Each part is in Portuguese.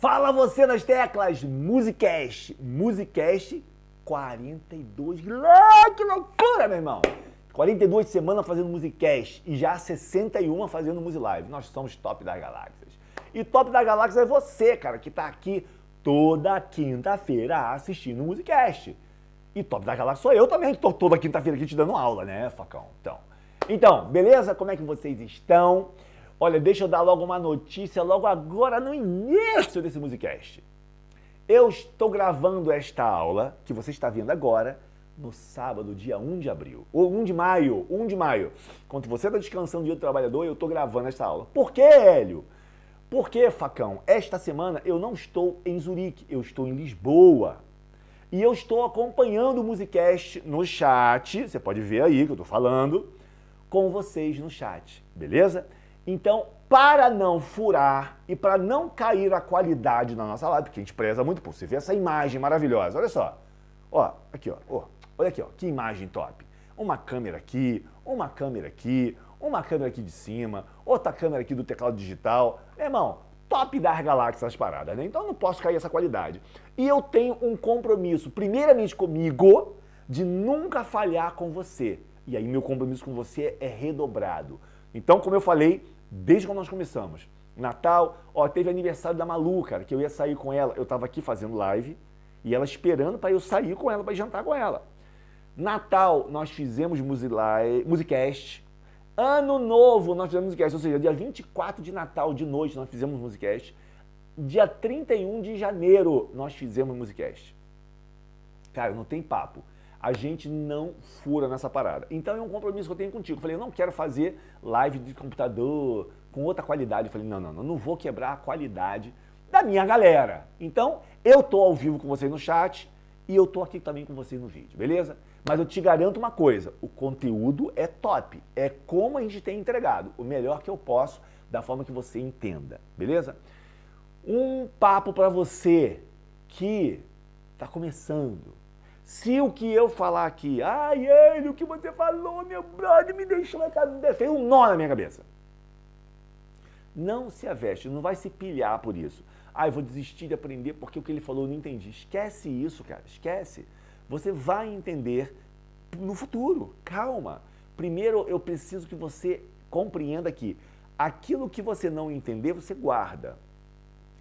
Fala você nas teclas, Musicast, Musicast 42. Ah, que loucura, meu irmão! 42 semanas fazendo Musicast e já 61 fazendo Musilive. Nós somos top das galáxias. E top da galáxia é você, cara, que tá aqui toda quinta-feira assistindo Musicast. E top da galáxia sou eu também, que tô toda quinta-feira aqui te dando aula, né, Facão? Então, então, beleza? Como é que vocês estão? Olha, deixa eu dar logo uma notícia logo agora no início desse Musicast. Eu estou gravando esta aula, que você está vendo agora, no sábado, dia 1 de abril. Ou 1 de maio, 1 de maio. Enquanto você está descansando dia do trabalhador, eu estou gravando esta aula. Por quê, Hélio? Porque, Facão, esta semana eu não estou em Zurique, eu estou em Lisboa. E eu estou acompanhando o Musicast no chat, você pode ver aí que eu estou falando, com vocês no chat, beleza? Então, para não furar e para não cair a qualidade na nossa live, porque a gente preza muito por você ver essa imagem maravilhosa. Olha só. Ó, aqui, ó. ó. Olha aqui, ó. Que imagem top. Uma câmera aqui, uma câmera aqui, uma câmera aqui de cima, outra câmera aqui do teclado digital. Meu irmão, top das galáxias as paradas, né? Então não posso cair essa qualidade. E eu tenho um compromisso, primeiramente comigo, de nunca falhar com você. E aí meu compromisso com você é redobrado. Então, como eu falei, desde quando nós começamos, Natal, ó, teve aniversário da Malu, cara, que eu ia sair com ela. Eu tava aqui fazendo live e ela esperando para eu sair com ela, para jantar com ela. Natal, nós fizemos Musicast. Ano Novo, nós fizemos Musicast, ou seja, dia 24 de Natal, de noite, nós fizemos Musicast. Dia 31 de janeiro, nós fizemos Musicast. Cara, não tem papo a gente não fura nessa parada. Então é um compromisso que eu tenho contigo. Eu falei, eu não quero fazer live de computador com outra qualidade. Eu falei, não, não, não, não vou quebrar a qualidade da minha galera. Então, eu tô ao vivo com vocês no chat e eu tô aqui também com vocês no vídeo, beleza? Mas eu te garanto uma coisa, o conteúdo é top. É como a gente tem entregado, o melhor que eu posso, da forma que você entenda, beleza? Um papo para você que está começando, se o que eu falar aqui, ai, ele, o que você falou, meu brother, me deixou na cabeça, fez um nó na minha cabeça. Não se aveste, não vai se pilhar por isso. Ah, eu vou desistir de aprender porque o que ele falou eu não entendi. Esquece isso, cara, esquece. Você vai entender no futuro. Calma. Primeiro eu preciso que você compreenda que aquilo que você não entender, você guarda.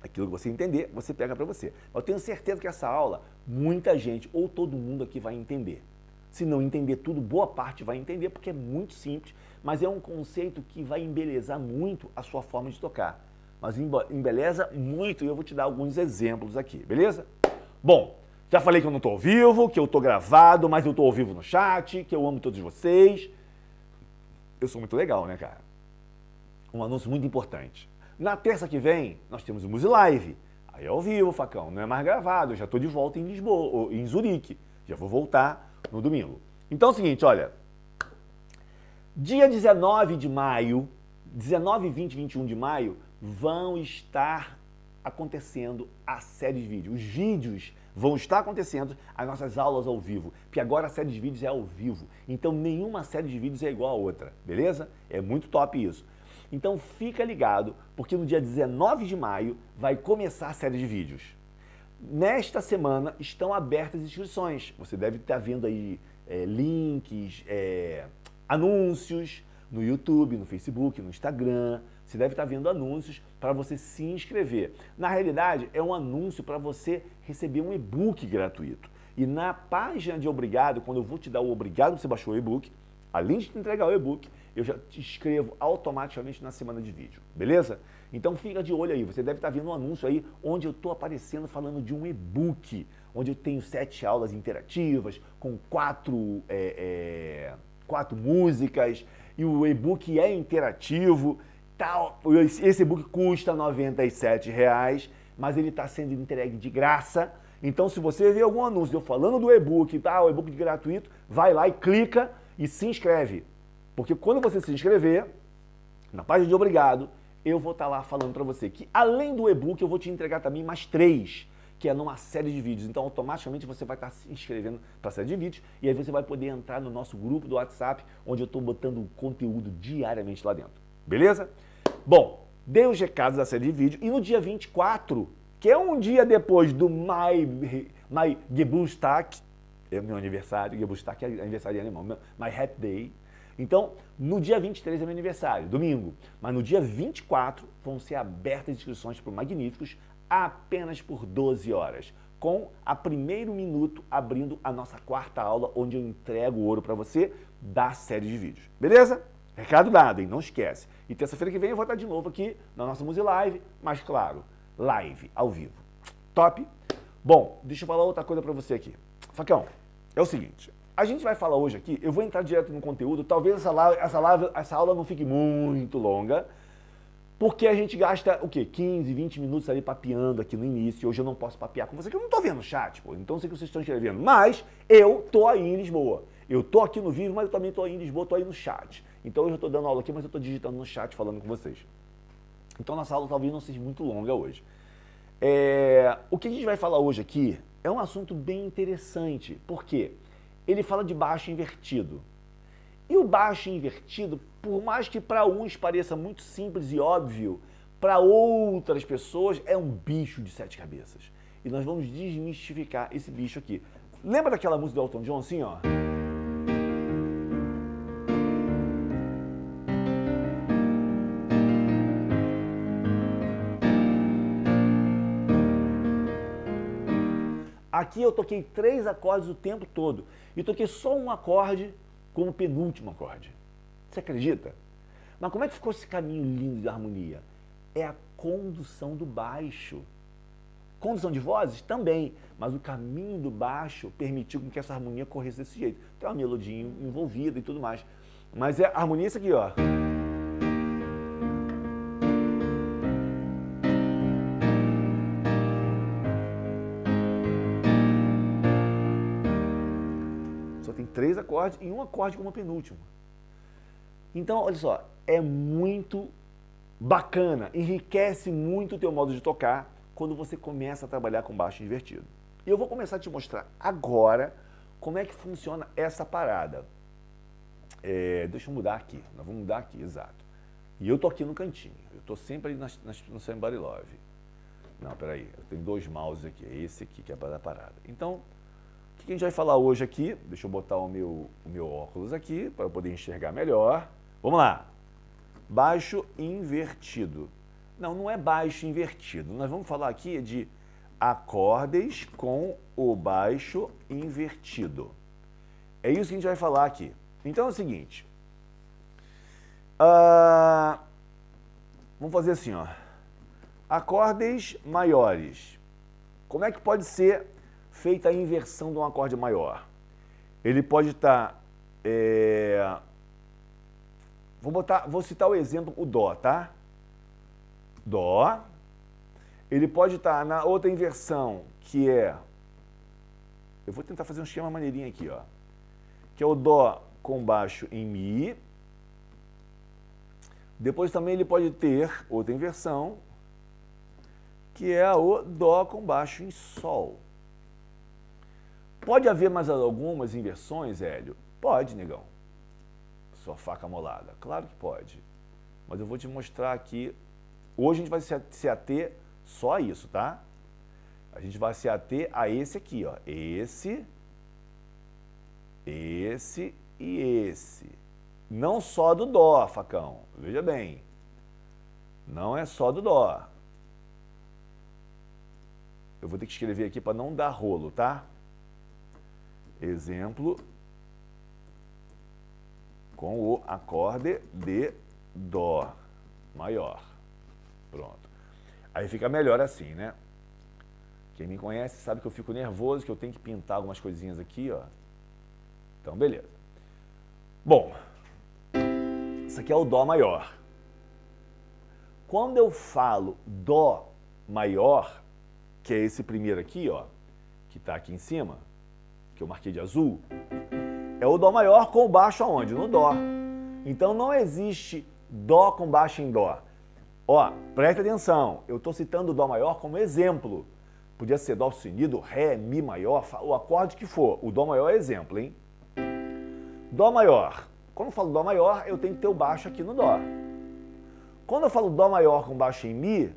Aquilo que você entender, você pega para você. Eu tenho certeza que essa aula, muita gente ou todo mundo aqui vai entender. Se não entender tudo, boa parte vai entender, porque é muito simples, mas é um conceito que vai embelezar muito a sua forma de tocar. Mas embeleza muito e eu vou te dar alguns exemplos aqui, beleza? Bom, já falei que eu não estou ao vivo, que eu estou gravado, mas eu estou ao vivo no chat, que eu amo todos vocês. Eu sou muito legal, né, cara? Um anúncio muito importante. Na terça que vem, nós temos o Musilive. Aí é ao vivo, facão, não é mais gravado. Eu já estou de volta em Lisboa, em Zurique. Já vou voltar no domingo. Então é o seguinte, olha. Dia 19 de maio, 19, 20 21 de maio, vão estar acontecendo a série de vídeos. Os vídeos vão estar acontecendo, as nossas aulas ao vivo. Porque agora a série de vídeos é ao vivo. Então nenhuma série de vídeos é igual a outra, beleza? É muito top isso. Então fica ligado, porque no dia 19 de maio vai começar a série de vídeos. Nesta semana estão abertas inscrições. Você deve estar vendo aí é, links, é, anúncios no YouTube, no Facebook, no Instagram. Você deve estar vendo anúncios para você se inscrever. Na realidade, é um anúncio para você receber um e-book gratuito. E na página de obrigado, quando eu vou te dar o obrigado, você baixou o e-book, além de te entregar o e-book, eu já te escrevo automaticamente na semana de vídeo, beleza? Então fica de olho aí, você deve estar vendo um anúncio aí onde eu estou aparecendo falando de um e-book, onde eu tenho sete aulas interativas com quatro, é, é, quatro músicas e o e-book é interativo. Tal. Esse e-book custa R$ reais, mas ele está sendo entregue de graça. Então, se você vê algum anúncio eu falando do e-book, tá, o e-book gratuito, vai lá e clica e se inscreve. Porque quando você se inscrever, na página de obrigado, eu vou estar lá falando para você que além do e-book, eu vou te entregar também mais três, que é numa série de vídeos. Então, automaticamente você vai estar se inscrevendo para a série de vídeos e aí você vai poder entrar no nosso grupo do WhatsApp, onde eu estou botando conteúdo diariamente lá dentro. Beleza? Bom, dei os recados da série de vídeo e no dia 24 que é um dia depois do My, My Geburtstag, é meu aniversário, Geburtstag é aniversário em alemão, My Happy Day. Então, no dia 23 é meu aniversário, domingo, mas no dia 24 vão ser abertas inscrições para o Magníficos apenas por 12 horas, com a primeiro minuto abrindo a nossa quarta aula, onde eu entrego o ouro para você da série de vídeos. Beleza? Recado dado, hein? Não esquece. E terça-feira que vem eu vou estar de novo aqui na nossa Muse Live, mas claro, live, ao vivo. Top? Bom, deixa eu falar outra coisa para você aqui. Facão, é o seguinte, a gente vai falar hoje aqui, eu vou entrar direto no conteúdo, talvez essa, essa, essa aula não fique muito longa, porque a gente gasta o quê? 15, 20 minutos ali papeando aqui no início. Hoje eu não posso papear com você, que eu não estou vendo o chat, pô. Então sei que vocês estão escrevendo. Mas eu tô aí em Lisboa. Eu tô aqui no vídeo, mas eu também tô aí em Lisboa, tô aí no chat. Então eu já estou dando aula aqui, mas eu estou digitando no chat falando com vocês. Então nossa aula talvez não seja muito longa hoje. É... O que a gente vai falar hoje aqui é um assunto bem interessante. Por quê? Ele fala de baixo invertido. E o baixo invertido, por mais que para uns pareça muito simples e óbvio, para outras pessoas é um bicho de sete cabeças. E nós vamos desmistificar esse bicho aqui. Lembra daquela música do Elton John assim, ó? Aqui eu toquei três acordes o tempo todo e toquei só um acorde como penúltimo acorde. Você acredita? Mas como é que ficou esse caminho lindo de harmonia? É a condução do baixo. Condução de vozes também, mas o caminho do baixo permitiu que essa harmonia corresse desse jeito. Tem uma melodia envolvida e tudo mais. Mas é a harmonia é isso aqui, ó. Três acordes e um acorde como penúltimo. Então, olha só, é muito bacana, enriquece muito o teu modo de tocar quando você começa a trabalhar com baixo invertido. E eu vou começar a te mostrar agora como é que funciona essa parada. É, deixa eu mudar aqui, nós vamos mudar aqui, exato. E eu tô aqui no cantinho, eu tô sempre ali nas, nas, no Somebody Love. Não, peraí, eu tenho dois mouses aqui, é esse aqui que é a parada. Então, o que a gente vai falar hoje aqui? Deixa eu botar o meu, o meu óculos aqui para poder enxergar melhor. Vamos lá. Baixo invertido. Não, não é baixo invertido. Nós vamos falar aqui de acordes com o baixo invertido. É isso que a gente vai falar aqui. Então é o seguinte. Uh, vamos fazer assim, ó. Acordes maiores. Como é que pode ser feita a inversão de um acorde maior. Ele pode estar. Tá, é... Vou, botar, vou citar o exemplo, o Dó, tá? Dó. Ele pode estar tá na outra inversão, que é. Eu vou tentar fazer um esquema maneirinho aqui, ó. Que é o Dó com baixo em Mi. Depois também ele pode ter outra inversão, que é o Dó com baixo em Sol. Pode haver mais algumas inversões, Hélio? Pode, negão. Sua faca molada. Claro que pode. Mas eu vou te mostrar aqui. Hoje a gente vai se ater só a isso, tá? A gente vai se ater a esse aqui, ó. Esse, esse e esse. Não só do Dó, facão. Veja bem. Não é só do Dó. Eu vou ter que escrever aqui para não dar rolo, tá? Exemplo com o acorde de Dó maior. Pronto. Aí fica melhor assim, né? Quem me conhece sabe que eu fico nervoso, que eu tenho que pintar algumas coisinhas aqui, ó. Então, beleza. Bom, isso aqui é o Dó maior. Quando eu falo Dó maior, que é esse primeiro aqui, ó, que está aqui em cima, que eu marquei de azul, é o Dó maior com o baixo aonde? No Dó. Então não existe Dó com baixo em Dó. Ó, presta atenção, eu estou citando o Dó maior como exemplo. Podia ser Dó sustenido, Ré, Mi maior, o acorde que for. O Dó maior é exemplo, hein? Dó maior. Quando eu falo Dó maior, eu tenho que ter o baixo aqui no Dó. Quando eu falo Dó maior com baixo em Mi,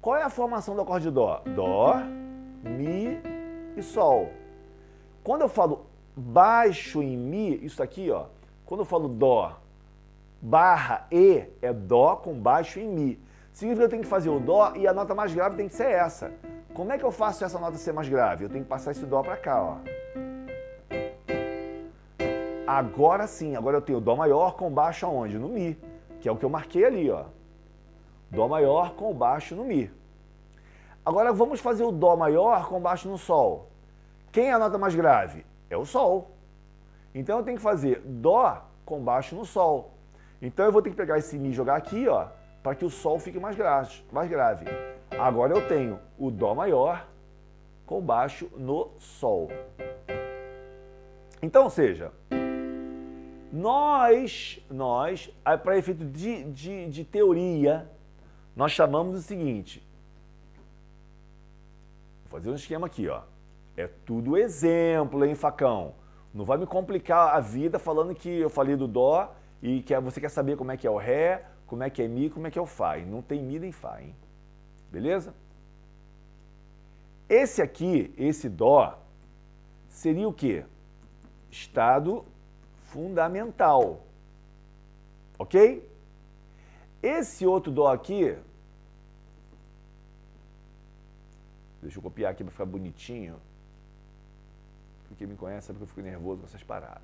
Qual é a formação do acorde de Dó? Dó, Mi e Sol. Quando eu falo baixo em Mi, isso aqui, ó. Quando eu falo Dó barra E, é Dó com baixo em Mi. Significa que eu tenho que fazer o Dó e a nota mais grave tem que ser essa. Como é que eu faço essa nota ser mais grave? Eu tenho que passar esse Dó para cá, ó. Agora sim, agora eu tenho Dó maior com baixo aonde? No Mi, que é o que eu marquei ali, ó. Dó maior com baixo no Mi. Agora vamos fazer o Dó maior com baixo no Sol. Quem é a nota mais grave? É o Sol. Então eu tenho que fazer Dó com baixo no Sol. Então eu vou ter que pegar esse Mi e jogar aqui, ó, para que o Sol fique mais grave, mais grave. Agora eu tenho o Dó maior com baixo no Sol. Então, ou seja, nós, nós, para efeito de, de, de teoria, nós chamamos o seguinte. Vou fazer um esquema aqui, ó. É tudo exemplo, hein, facão? Não vai me complicar a vida falando que eu falei do dó e que você quer saber como é que é o ré, como é que é mi, como é que é o fá. E não tem mi nem fá, hein? Beleza? Esse aqui, esse dó, seria o quê? Estado fundamental. Ok? Esse outro dó aqui, deixa eu copiar aqui para ficar bonitinho, porque me conhece sabe que eu fico nervoso com essas paradas.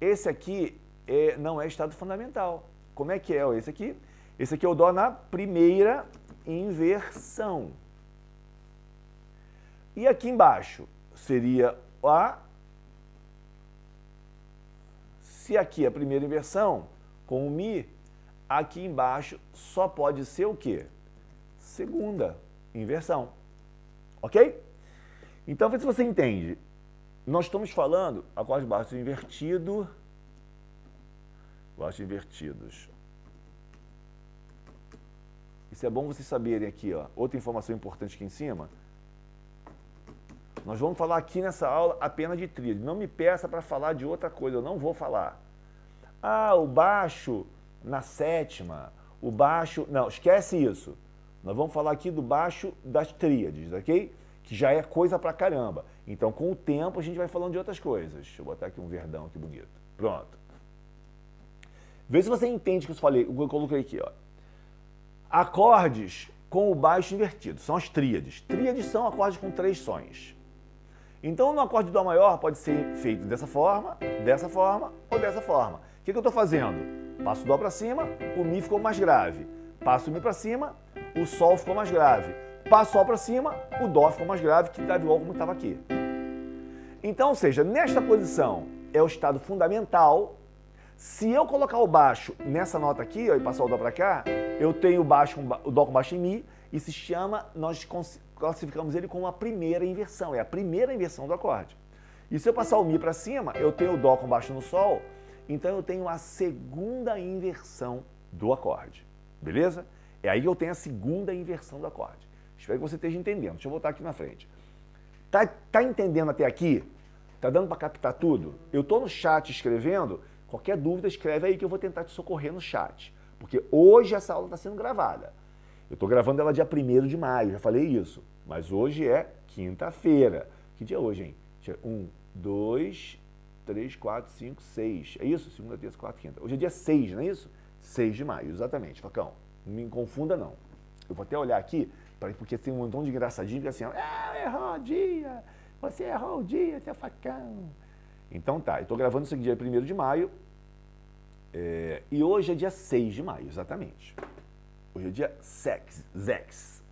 Esse aqui é, não é estado fundamental. Como é que é esse aqui? Esse aqui é o dó na primeira inversão. E aqui embaixo seria a. Se aqui é a primeira inversão, com o Mi, aqui embaixo só pode ser o quê? Segunda inversão. Ok? Então, vê se você entende. Nós estamos falando acordes baixos invertido, baixos invertidos. Isso é bom vocês saberem aqui, ó. Outra informação importante aqui em cima. Nós vamos falar aqui nessa aula apenas de tríade. Não me peça para falar de outra coisa, eu não vou falar. Ah, o baixo na sétima, o baixo. Não, esquece isso. Nós vamos falar aqui do baixo das tríades, ok? Que já é coisa pra caramba. Então, com o tempo, a gente vai falando de outras coisas. Deixa eu botar aqui um verdão aqui bonito. Pronto. Vê se você entende o que eu falei, o que eu coloquei aqui, ó. Acordes com o baixo invertido, são as tríades. Tríades são acordes com três sons. Então, no acorde de Dó maior pode ser feito dessa forma, dessa forma ou dessa forma. O que, que eu estou fazendo? Passo o Dó para cima, o Mi ficou mais grave. Passo o Mi para cima, o Sol ficou mais grave. Passo o Sol para cima, o Dó ficou mais grave, que igual como estava aqui. Então, ou seja, nesta posição é o estado fundamental. Se eu colocar o baixo nessa nota aqui ó, e passar o Dó para cá, eu tenho o, baixo, o Dó com baixo em Mi e se chama, nós classificamos ele como a primeira inversão, é a primeira inversão do acorde. E se eu passar o Mi para cima, eu tenho o Dó com baixo no Sol, então eu tenho a segunda inversão do acorde. Beleza? É aí que eu tenho a segunda inversão do acorde. Espero que você esteja entendendo. Deixa eu voltar aqui na frente. Tá, tá entendendo até aqui? Tá dando para captar tudo? Eu tô no chat escrevendo. Qualquer dúvida, escreve aí que eu vou tentar te socorrer no chat. Porque hoje essa aula está sendo gravada. Eu estou gravando ela dia 1 de maio, já falei isso. Mas hoje é quinta-feira. Que dia é hoje, hein? Um, dois, 3, 4, 5, 6. É isso? Segunda, terça, quarta, quinta. Hoje é dia 6, não é isso? 6 de maio, exatamente, Facão. Não me confunda, não. Eu vou até olhar aqui, porque tem um montão de engraçadinho que assim, é, errou o dia, você errou o dia, seu facão. Então tá, eu tô gravando isso aqui dia 1 de maio, é, e hoje é dia 6 de maio, exatamente. Hoje é dia sex, Zex.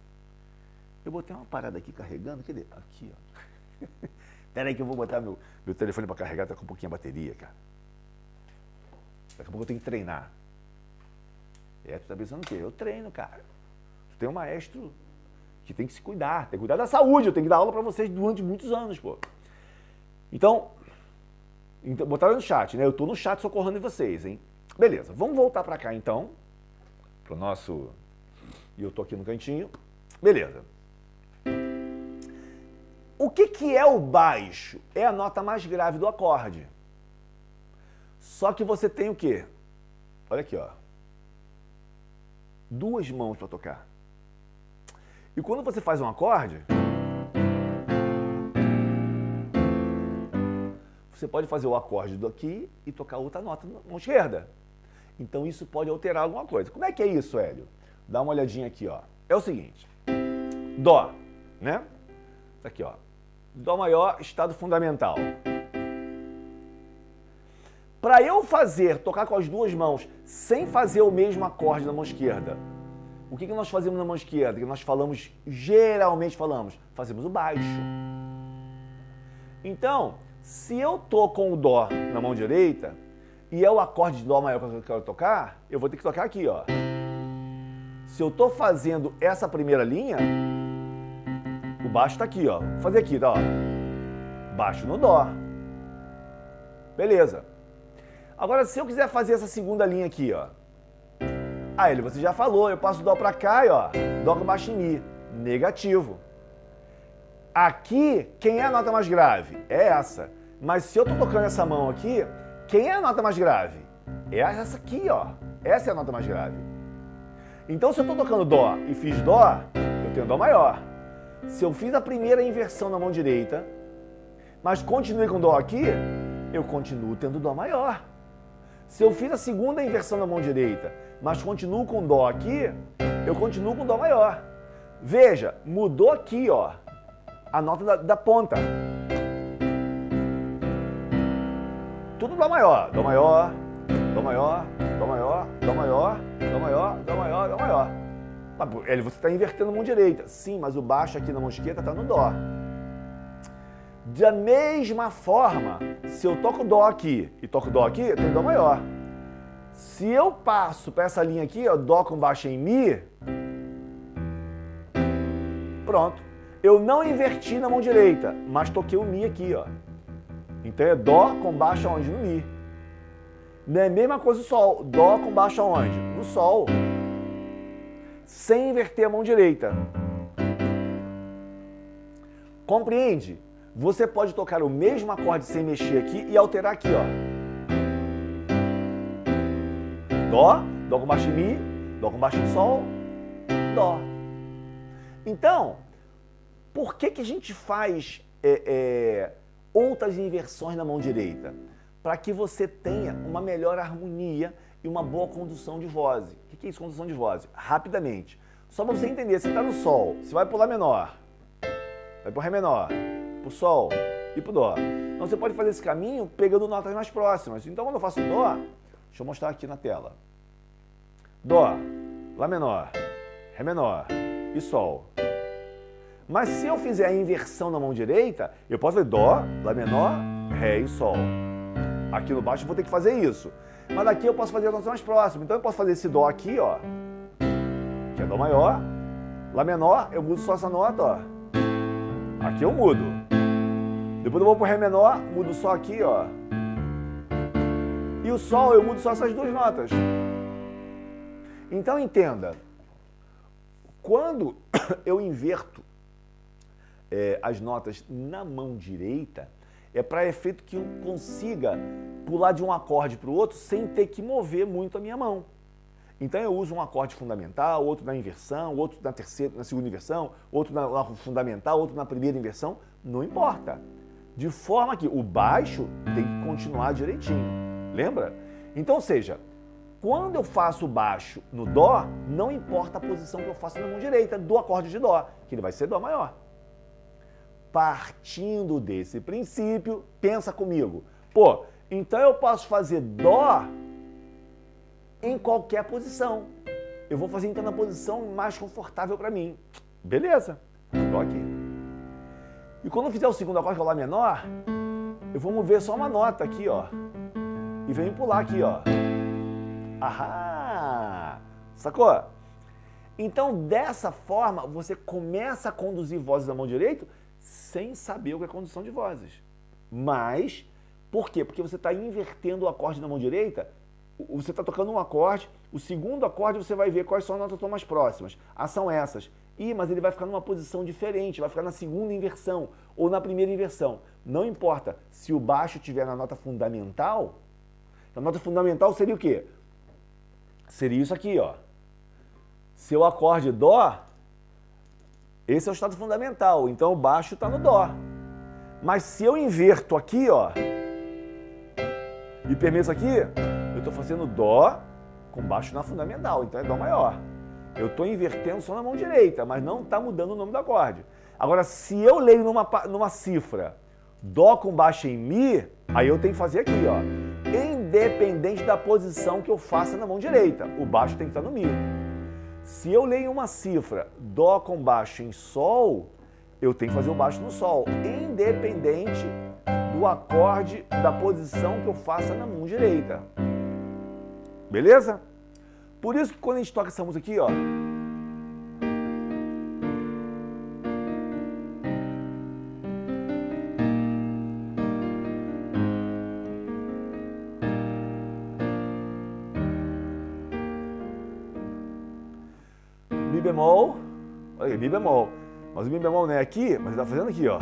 Eu botei uma parada aqui carregando, cadê? Aqui, ó. Pera aí que eu vou botar meu, meu telefone para carregar, tá com um pouquinho a bateria, cara. Daqui a pouco eu tenho que treinar. É, tu tá pensando o quê? Eu treino, cara. Tu tem um maestro que tem que se cuidar, tem que cuidar da saúde, eu tenho que dar aula para vocês durante muitos anos, pô. Então, então botaram no chat, né? Eu tô no chat socorrendo vocês, hein? Beleza, vamos voltar para cá então, pro nosso... E eu tô aqui no cantinho. Beleza. O que, que é o baixo? É a nota mais grave do acorde. Só que você tem o quê? Olha aqui, ó. Duas mãos para tocar. E quando você faz um acorde, você pode fazer o acorde do aqui e tocar outra nota na mão esquerda. Então isso pode alterar alguma coisa. Como é que é isso, Hélio? Dá uma olhadinha aqui, ó. É o seguinte. Dó, né? Isso aqui, ó. Dó maior, estado fundamental. Para eu fazer, tocar com as duas mãos, sem fazer o mesmo acorde na mão esquerda, o que, que nós fazemos na mão esquerda? Que nós falamos, geralmente falamos, fazemos o baixo. Então, se eu tô com o Dó na mão direita, e é o acorde de Dó maior que eu quero tocar, eu vou ter que tocar aqui, ó. Se eu tô fazendo essa primeira linha, o baixo está aqui, ó. Vou fazer aqui, tá, ó. Baixo no Dó. Beleza. Agora, se eu quiser fazer essa segunda linha aqui, ó. Ah, ele, você já falou, eu passo Dó para cá e ó, Dó com baixo em Mi. Negativo. Aqui, quem é a nota mais grave? É essa. Mas se eu tô tocando essa mão aqui, quem é a nota mais grave? É essa aqui, ó. Essa é a nota mais grave. Então, se eu estou tocando Dó e fiz Dó, eu tenho Dó maior. Se eu fiz a primeira inversão na mão direita, mas continuei com Dó aqui, eu continuo tendo Dó maior. Se eu fiz a segunda inversão na mão direita, mas continuo com Dó aqui, eu continuo com Dó maior. Veja, mudou aqui, ó, a nota da, da ponta. Tudo Dó maior, Dó maior, Dó maior, Dó maior, Dó maior, Dó maior, Dó maior, Dó maior. Você está invertendo a mão direita. Sim, mas o baixo aqui na mão esquerda está no Dó. Da mesma forma, se eu toco Dó aqui e toco Dó aqui, eu tenho Dó maior. Se eu passo para essa linha aqui, ó, Dó com baixo em Mi, pronto. Eu não inverti na mão direita, mas toquei o Mi aqui, ó. Então é Dó com baixo aonde? No Mi. Não é a mesma coisa o Sol. Dó com baixo aonde? No Sol. Sem inverter a mão direita. Compreende? Você pode tocar o mesmo acorde sem mexer aqui e alterar aqui, ó. Dó, Dó com baixo em Mi, Dó com baixo em Sol, Dó. Então, por que, que a gente faz é, é, outras inversões na mão direita? para que você tenha uma melhor harmonia e uma boa condução de voz. O que é isso, condução de voz? Rapidamente. Só para você entender, você está no Sol, você vai Lá menor, vai para Ré menor, para o Sol e para o Dó. Então você pode fazer esse caminho pegando notas mais próximas. Então quando eu faço Dó, deixa eu mostrar aqui na tela. Dó, Lá menor, Ré menor e Sol. Mas se eu fizer a inversão na mão direita, eu posso fazer Dó, Lá menor, Ré e Sol. Aqui no baixo eu vou ter que fazer isso. Mas aqui eu posso fazer a notação mais próxima. Então eu posso fazer esse Dó aqui, ó. Que é Dó maior. Lá menor, eu mudo só essa nota, ó. Aqui eu mudo. Depois eu vou pro Ré menor, mudo só aqui, ó. E o Sol eu mudo só essas duas notas. Então entenda. Quando eu inverto é, as notas na mão direita, é para efeito que eu consiga pular de um acorde para o outro sem ter que mover muito a minha mão. Então eu uso um acorde fundamental, outro na inversão, outro na terceira, na segunda inversão, outro na, na fundamental, outro na primeira inversão, não importa. De forma que o baixo tem que continuar direitinho. Lembra? Então, seja, quando eu faço baixo no dó, não importa a posição que eu faço na mão direita do acorde de dó, que ele vai ser dó maior. Partindo desse princípio, pensa comigo. Pô, então eu posso fazer Dó em qualquer posição. Eu vou fazer então na posição mais confortável para mim. Beleza, Dó aqui. E quando eu fizer o segundo acorde, que é Lá menor, eu vou mover só uma nota aqui, ó. E venho pular aqui, ó. Ahá! Sacou? Então, dessa forma, você começa a conduzir vozes da mão direita sem saber o que é condução de vozes. Mas, por quê? Porque você está invertendo o acorde na mão direita, você está tocando um acorde, o segundo acorde você vai ver quais são as notas mais próximas. Ah, são essas. Ih, mas ele vai ficar numa posição diferente, vai ficar na segunda inversão ou na primeira inversão. Não importa. Se o baixo estiver na nota fundamental, a nota fundamental seria o quê? Seria isso aqui, ó. Seu acorde Dó Esse é o estado fundamental. Então o baixo está no Dó. Mas se eu inverto aqui, ó, e permesso aqui, eu estou fazendo Dó com baixo na fundamental, então é Dó maior. Eu estou invertendo só na mão direita, mas não está mudando o nome do acorde. Agora, se eu leio numa, numa cifra Dó com baixo em Mi, aí eu tenho que fazer aqui, ó. Independente da posição que eu faça na mão direita, o baixo tem que estar no Mi. Se eu leio uma cifra Dó com baixo em Sol, eu tenho que fazer o baixo no Sol, independente do acorde, da posição que eu faça na mão direita. Beleza? Por isso que quando a gente toca essa música aqui, ó, Mi bemol, olha, Mi bemol. Mas o Mi bemol não é aqui, mas ele está fazendo aqui, ó.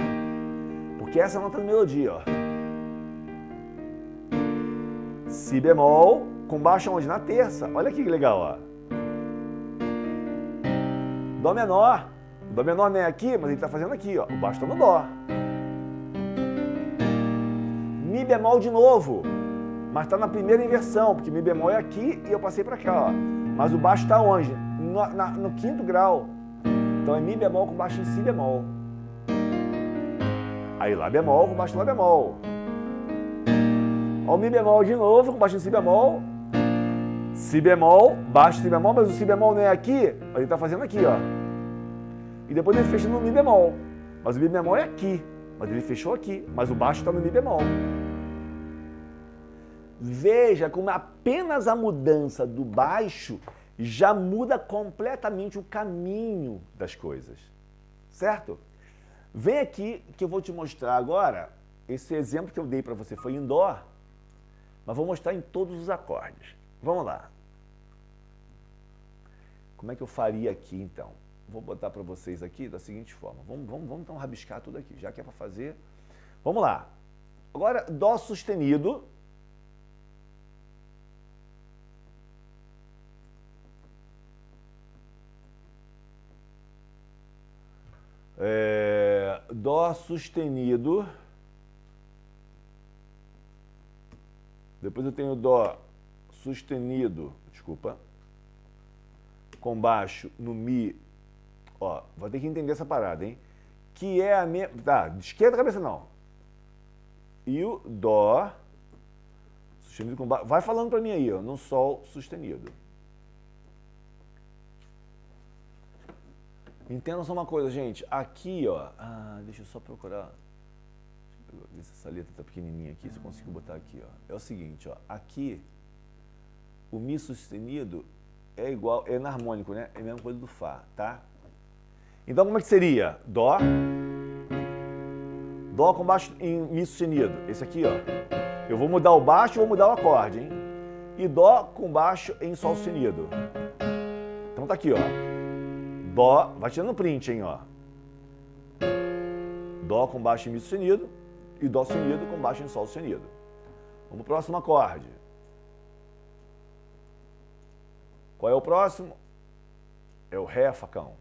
Porque essa é a nota da melodia, ó. Si bemol com baixo onde? Na terça. Olha que legal, ó. Dó menor. O Dó menor não é aqui, mas ele está fazendo aqui, ó. O baixo está no Dó. Mi bemol de novo. Mas está na primeira inversão, porque Mi bemol é aqui e eu passei para cá, ó. Mas o baixo está onde? No, na, no quinto grau. Então é Mi bemol com baixo em Si bemol. Aí Lá bemol com baixo em Lá bemol. Ó, o Mi bemol de novo com baixo em Si bemol. Si bemol, baixo Si bemol, mas o Si bemol não é aqui, ele está fazendo aqui, ó. E depois ele fecha no Mi bemol. Mas o Mi bemol é aqui, mas ele fechou aqui, mas o baixo está no Mi bemol. Veja como apenas a mudança do baixo já muda completamente o caminho das coisas. Certo? Vem aqui que eu vou te mostrar agora. Esse exemplo que eu dei para você foi em Dó, mas vou mostrar em todos os acordes. Vamos lá. Como é que eu faria aqui então? Vou botar para vocês aqui da seguinte forma. Vamos, vamos, vamos então rabiscar tudo aqui, já que é para fazer. Vamos lá. Agora, Dó sustenido. É, dó sustenido. Depois eu tenho Dó sustenido, desculpa, com baixo no Mi. Ó, vou ter que entender essa parada, hein? Que é a mesma. Tá, de esquerda cabeça não. E o Dó sustenido com baixo. Vai falando para mim aí, ó, no Sol sustenido. Entenda só uma coisa, gente. Aqui, ó. Ah, deixa eu só procurar. Deixa eu ver se essa letra tá pequenininha aqui, se eu consigo botar aqui, ó. É o seguinte, ó. Aqui, o Mi sustenido é igual, é enarmônico, né? É a mesma coisa do Fá, tá? Então, como é que seria? Dó. Dó com baixo em Mi sustenido. Esse aqui, ó. Eu vou mudar o baixo e vou mudar o acorde, hein? E Dó com baixo em Sol sustenido. Então tá aqui, ó. Dó, vai tirando print, hein, ó. Dó com baixo em Mi sustenido e Dó sustenido com baixo em Sol sustenido. Vamos pro próximo acorde. Qual é o próximo? É o Ré, facão.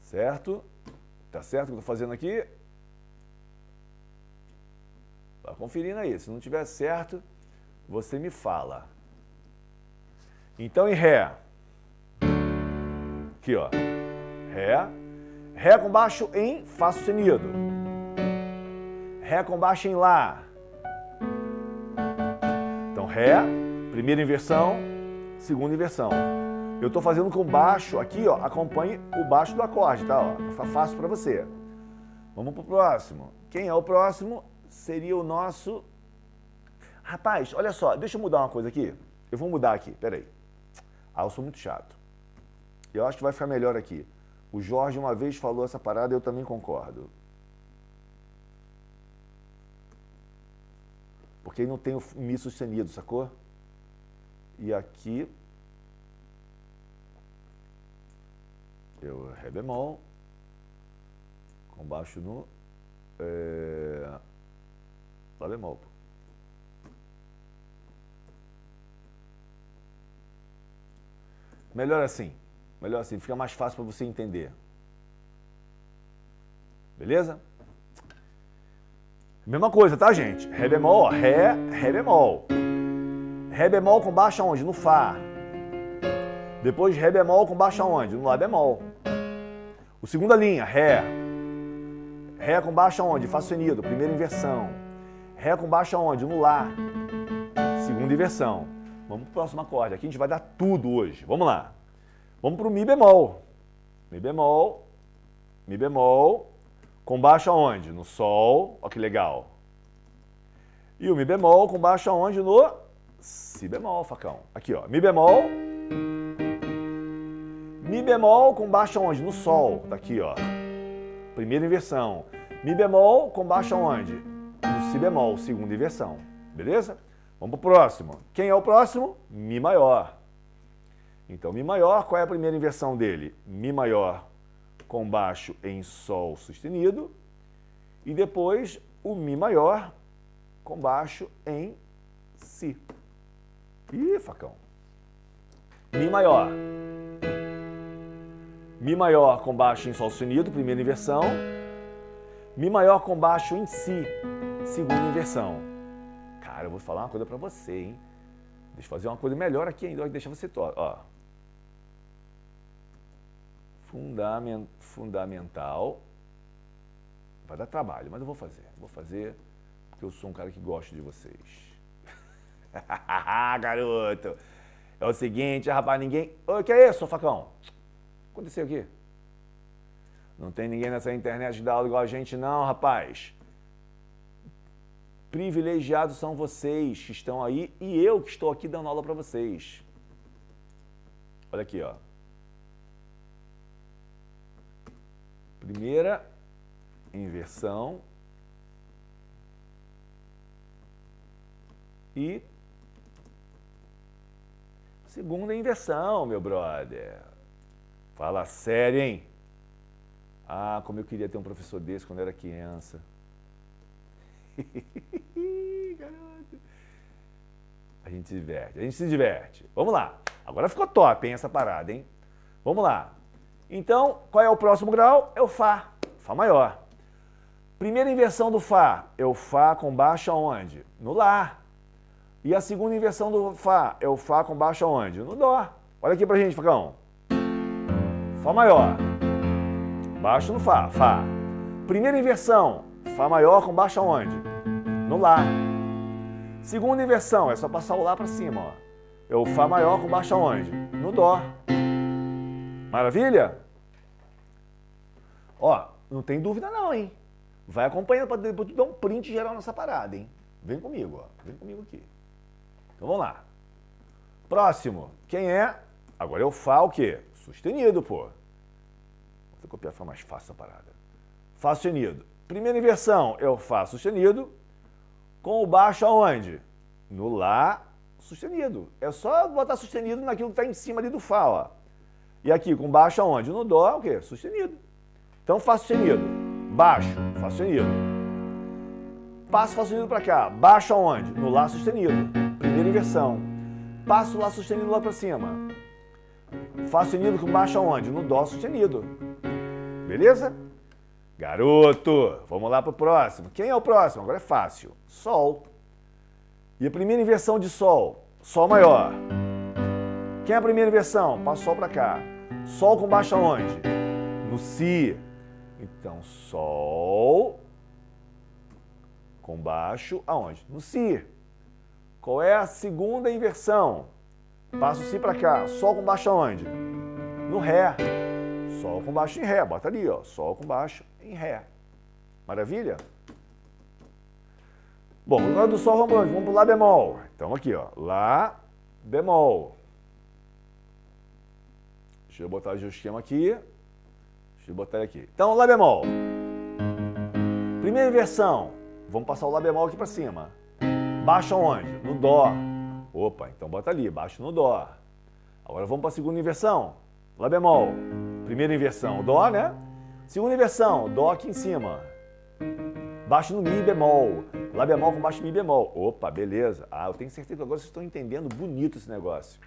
Certo? Tá certo o que eu estou fazendo aqui? Vai conferindo aí. Se não tiver certo, você me fala. Então, em Ré. Aqui, ó. Ré. Ré com baixo em Fá sustenido. Ré com baixo em Lá. Então, Ré, primeira inversão, segunda inversão. Eu estou fazendo com baixo aqui, ó. Acompanhe o baixo do acorde, tá? Ó, fácil para você. Vamos pro próximo. Quem é o próximo? Seria o nosso. Rapaz, olha só, deixa eu mudar uma coisa aqui. Eu vou mudar aqui, peraí. Ah, eu sou muito chato. Eu acho que vai ficar melhor aqui. O Jorge uma vez falou essa parada, eu também concordo. Porque aí não tem o mi sustenido, sacou? E aqui eu ré bemol com baixo no é, lá bemol. Melhor assim. Melhor assim, fica mais fácil para você entender. Beleza? Mesma coisa, tá, gente? Ré bemol, ó, Ré, Ré bemol. Ré bemol com baixa onde? No Fá. Depois Ré bemol com baixa onde? No Lá bemol. O segunda linha, Ré. Ré com baixa onde? Fá sustenido, primeira inversão. Ré com baixa onde? No Lá. Segunda inversão. Vamos pro próximo acorde. Aqui a gente vai dar tudo hoje. Vamos lá. Vamos pro Mi bemol. Mi bemol. Mi bemol. Com baixa onde? No Sol. Olha que legal. E o Mi bemol com baixa onde? No Si bemol, facão. Aqui, ó. Mi bemol. Mi bemol com baixa onde? No Sol. Tá aqui, ó. Primeira inversão. Mi bemol com baixa onde? No Si bemol, segunda inversão. Beleza? Vamos pro próximo. Quem é o próximo? Mi maior. Então, Mi maior, qual é a primeira inversão dele? Mi maior com baixo em Sol sustenido. E depois o Mi maior com baixo em Si. Ih, facão. Mi maior. Mi maior com baixo em Sol sustenido, primeira inversão. Mi maior com baixo em Si, segunda inversão. Cara, eu vou falar uma coisa para você, hein? Deixa eu fazer uma coisa melhor aqui ainda, deixa você ó. Fundament, fundamental. Vai dar trabalho, mas eu vou fazer. Vou fazer porque eu sou um cara que gosta de vocês. Garoto! É o seguinte, rapaz, ninguém. O que é isso, facão? aconteceu aqui? Não tem ninguém nessa internet dá aula igual a gente, não, rapaz. Privilegiados são vocês que estão aí e eu que estou aqui dando aula para vocês. Olha aqui, ó. Primeira inversão e segunda inversão, meu brother. Fala sério, hein? Ah, como eu queria ter um professor desse quando era criança. A gente se diverte, a gente se diverte. Vamos lá. Agora ficou top, hein, essa parada, hein? Vamos lá. Então, qual é o próximo grau? É o Fá. Fá maior. Primeira inversão do Fá é o Fá com baixa onde? No Lá. E a segunda inversão do Fá é o Fá com baixa onde? No Dó. Olha aqui pra gente, Facão. Fá maior. Baixo no Fá. Fá. Primeira inversão. Fá maior com baixa onde? No Lá. Segunda inversão. É só passar o Lá para cima. Ó. É o Fá maior com baixa onde? No Dó. Maravilha? Ó, não tem dúvida não, hein? Vai acompanhando para depois tu dar um print geral nessa parada, hein? Vem comigo, ó. Vem comigo aqui. Então vamos lá. Próximo. Quem é? Agora é o Fá o quê? Sustenido, pô. Vou copiar Fá mais fácil a parada. Fá sustenido. Primeira inversão é o Fá sustenido com o baixo aonde? No Lá sustenido. É só botar sustenido naquilo que está em cima ali do Fá, ó. E aqui com baixo aonde? No Dó, o quê? Sustenido. Então, Fá sustenido. Baixo, Fá sustenido. Passo Fá sustenido para cá. Baixo aonde? No Lá sustenido. Primeira inversão. Passo Lá sustenido lá para cima. Fá sustenido com baixo aonde? No Dó sustenido. Beleza? Garoto, vamos lá para o próximo. Quem é o próximo? Agora é fácil. Sol. E a primeira inversão de Sol? Sol maior. Quem é a primeira inversão? Passa Sol para cá. Sol com baixo aonde? No Si. Então, Sol com baixo aonde? No Si. Qual é a segunda inversão? Passa o Si para cá. Sol com baixo aonde? No Ré. Sol com baixo em Ré. Bota ali, ó. Sol com baixo em Ré. Maravilha? Bom, agora do Sol vamos Vamos para o Lá bemol. Então aqui, ó. Lá bemol. Deixa eu botar o esquema aqui. Deixa eu botar ele aqui. Então, Lá bemol. Primeira inversão. Vamos passar o Lá bemol aqui para cima. Baixo aonde? No Dó. Opa, então bota ali, baixo no Dó. Agora vamos para a segunda inversão. Lá bemol. Primeira inversão, Dó, né? Segunda inversão, Dó aqui em cima. Baixo no Mi bemol. Lá bemol com baixo Mi bemol. Opa, beleza. Ah, eu tenho certeza que agora vocês estão entendendo bonito esse negócio.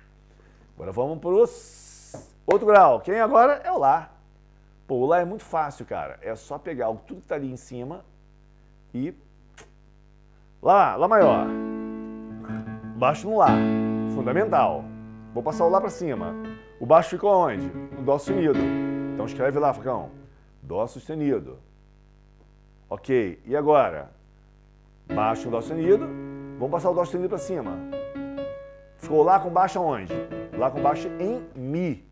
Agora vamos para Outro grau. Quem agora é o Lá. Pô, o Lá é muito fácil, cara. É só pegar tudo que tá ali em cima e. Lá, Lá maior. Baixo no Lá. Fundamental. Vou passar o Lá para cima. O baixo ficou onde? No Dó sustenido. Então escreve lá, Facão. Dó sustenido. Ok. E agora? Baixo no Dó sustenido. Vamos passar o Dó sustenido para cima. Ficou Lá com baixo aonde? Lá com baixo em Mi.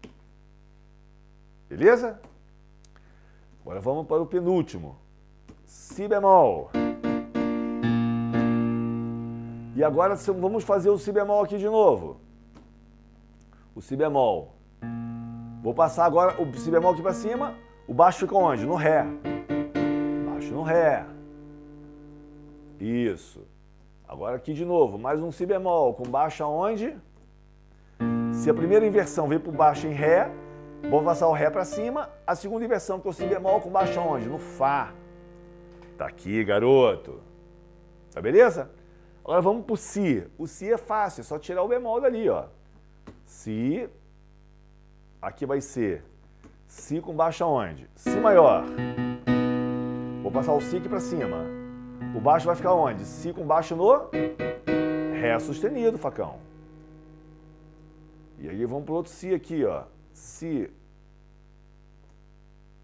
Beleza? Agora vamos para o penúltimo. Si bemol. E agora vamos fazer o si bemol aqui de novo. O si bemol. Vou passar agora o si bemol aqui para cima. O baixo fica onde? No ré. Baixo no ré. Isso. Agora aqui de novo, mais um si bemol com baixo aonde? Se a primeira inversão veio para baixo em ré, vou passar o ré para cima. A segunda inversão que é o si bemol com baixo aonde? No fá. Tá aqui, garoto. Tá beleza? Agora vamos pro si. O si é fácil, é só tirar o bemol dali, ó. Si. Aqui vai ser si com baixo aonde? Si maior. Vou passar o si aqui para cima. O baixo vai ficar onde? Si com baixo no Ré sustenido, facão. E aí vamos pro outro si aqui, ó. Si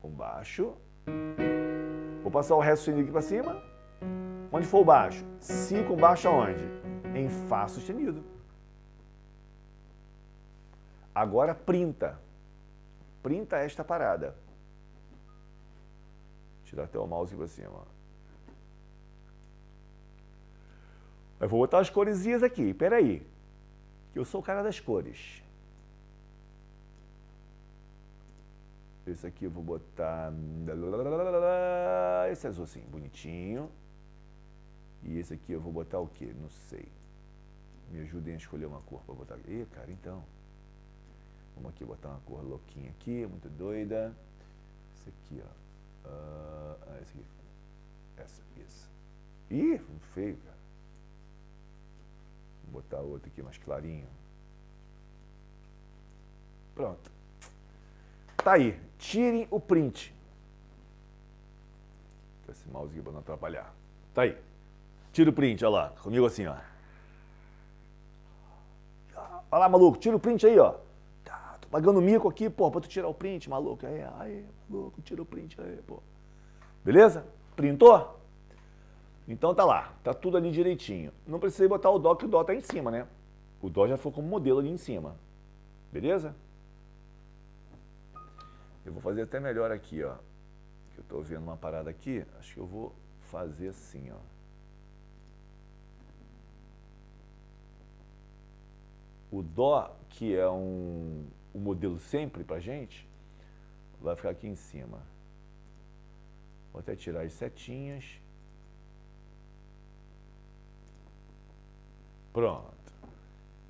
com baixo. Vou passar o Ré sustenido aqui para cima. Onde for o baixo? Si com baixo aonde? Em Fá sustenido. Agora printa. Printa esta parada. Tirar até o mouse aqui para cima. Eu vou botar as coresinhas aqui. Peraí. Que eu sou o cara das cores. Esse aqui eu vou botar. Esse azul assim, bonitinho. E esse aqui eu vou botar o quê? Não sei. Me ajudem a escolher uma cor para botar. Ih, cara, então. Vamos aqui botar uma cor louquinha aqui, muito doida. Esse aqui, ó. Uh, esse aqui. Essa, isso. Ih, feio, cara. Vou botar outro aqui mais clarinho. Pronto. Tá aí. Tirem o print. Esse mouse para não atrapalhar. Tá aí. Tira o print, olha lá. Comigo assim, ó. Olha lá, maluco. Tira o print aí, ó. Tá, tô pagando mico aqui, pô, pra tu tirar o print, maluco. Aí, aí, maluco, tira o print aí, pô. Beleza? Printou? Então tá lá, tá tudo ali direitinho. Não precisei botar o dó, que o dó tá em cima, né? O dó já foi como modelo ali em cima. Beleza? Eu vou fazer até melhor aqui, ó. Eu estou vendo uma parada aqui. Acho que eu vou fazer assim, ó. O Dó, que é um, um modelo sempre pra gente, vai ficar aqui em cima. Vou até tirar as setinhas. Pronto.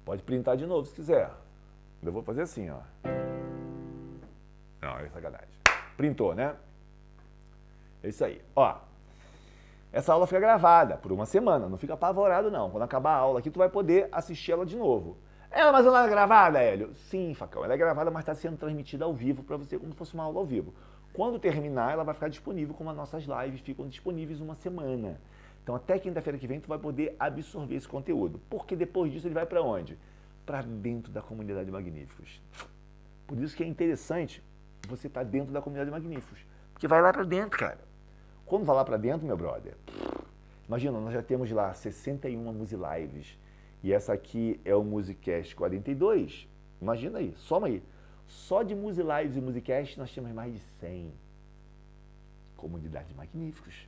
Pode printar de novo se quiser. Eu vou fazer assim, ó. Não, é sacanagem. Printou, né? É isso aí. Ó, essa aula fica gravada por uma semana, não fica apavorado não. Quando acabar a aula aqui, tu vai poder assistir ela de novo. Ela, mas ela é gravada, Hélio? Sim, Facão, ela é gravada, mas está sendo transmitida ao vivo para você como se fosse uma aula ao vivo. Quando terminar, ela vai ficar disponível, como as nossas lives ficam disponíveis uma semana. Então, até quinta-feira que vem, tu vai poder absorver esse conteúdo. Porque depois disso, ele vai para onde? Para dentro da comunidade Magníficos. Por isso que é interessante você está dentro da comunidade Magníficos. Porque vai lá para dentro, cara. Quando vai lá para dentro, meu brother, imagina, nós já temos lá 61 Lives E essa aqui é o Musicast 42. Imagina aí, soma aí. Só de Lives e Musicast nós temos mais de 100 comunidades magníficos.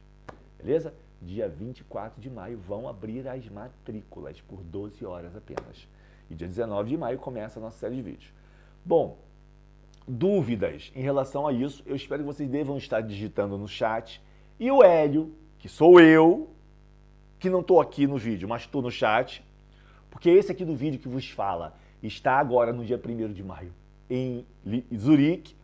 Beleza? Dia 24 de maio vão abrir as matrículas por 12 horas apenas. E dia 19 de maio começa a nossa série de vídeos. Bom, dúvidas em relação a isso, eu espero que vocês devam estar digitando no chat. E o Hélio, que sou eu, que não estou aqui no vídeo, mas estou no chat, porque esse aqui do vídeo que vos fala está agora no dia 1 de maio em Zurique.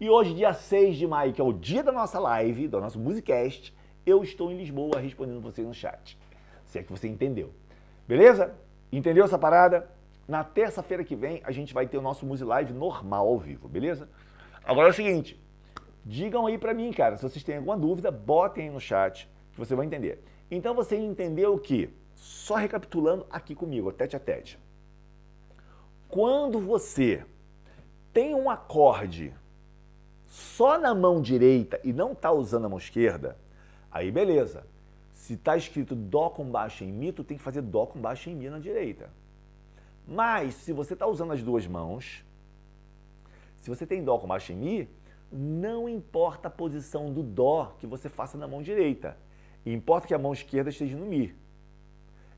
E hoje, dia 6 de maio, que é o dia da nossa live, do nosso Musicast, eu estou em Lisboa respondendo vocês no chat. Se é que você entendeu. Beleza? Entendeu essa parada? Na terça-feira que vem, a gente vai ter o nosso Music Live normal ao vivo, beleza? Agora é o seguinte, digam aí pra mim, cara, se vocês têm alguma dúvida, botem aí no chat, que você vai entender. Então você entendeu o que? Só recapitulando aqui comigo, tete a tete. Quando você tem um acorde só na mão direita e não está usando a mão esquerda, aí beleza. Se está escrito Dó com baixo em Mi, tu tem que fazer Dó com baixo em Mi na direita. Mas se você está usando as duas mãos, se você tem Dó com baixo em Mi, não importa a posição do Dó que você faça na mão direita. Importa que a mão esquerda esteja no Mi.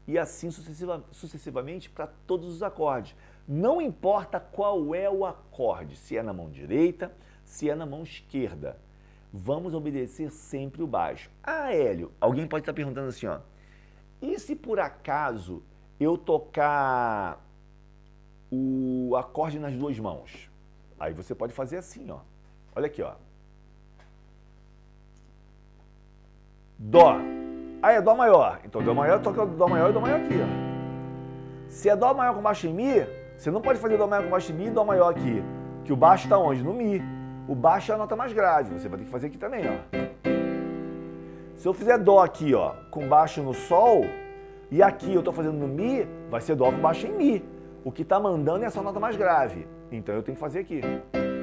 E assim sucessiva, sucessivamente para todos os acordes. Não importa qual é o acorde, se é na mão direita, se é na mão esquerda. Vamos obedecer sempre o baixo. Ah, Hélio, alguém pode estar perguntando assim, ó. E se por acaso eu tocar o acorde nas duas mãos? Aí você pode fazer assim, ó. Olha aqui, ó. Dó. Ah, é Dó maior. Então Dó maior, toca Dó maior e Dó maior aqui, ó. Se é Dó maior com baixo em Mi, você não pode fazer Dó maior com baixo em Mi e Dó maior aqui. Que o baixo está onde? No Mi. O baixo é a nota mais grave. Você vai ter que fazer aqui também, ó. Se eu fizer Dó aqui, ó, com baixo no Sol, e aqui eu estou fazendo no Mi, vai ser Dó com baixo em Mi. O que está mandando é essa nota mais grave. Então eu tenho que fazer aqui,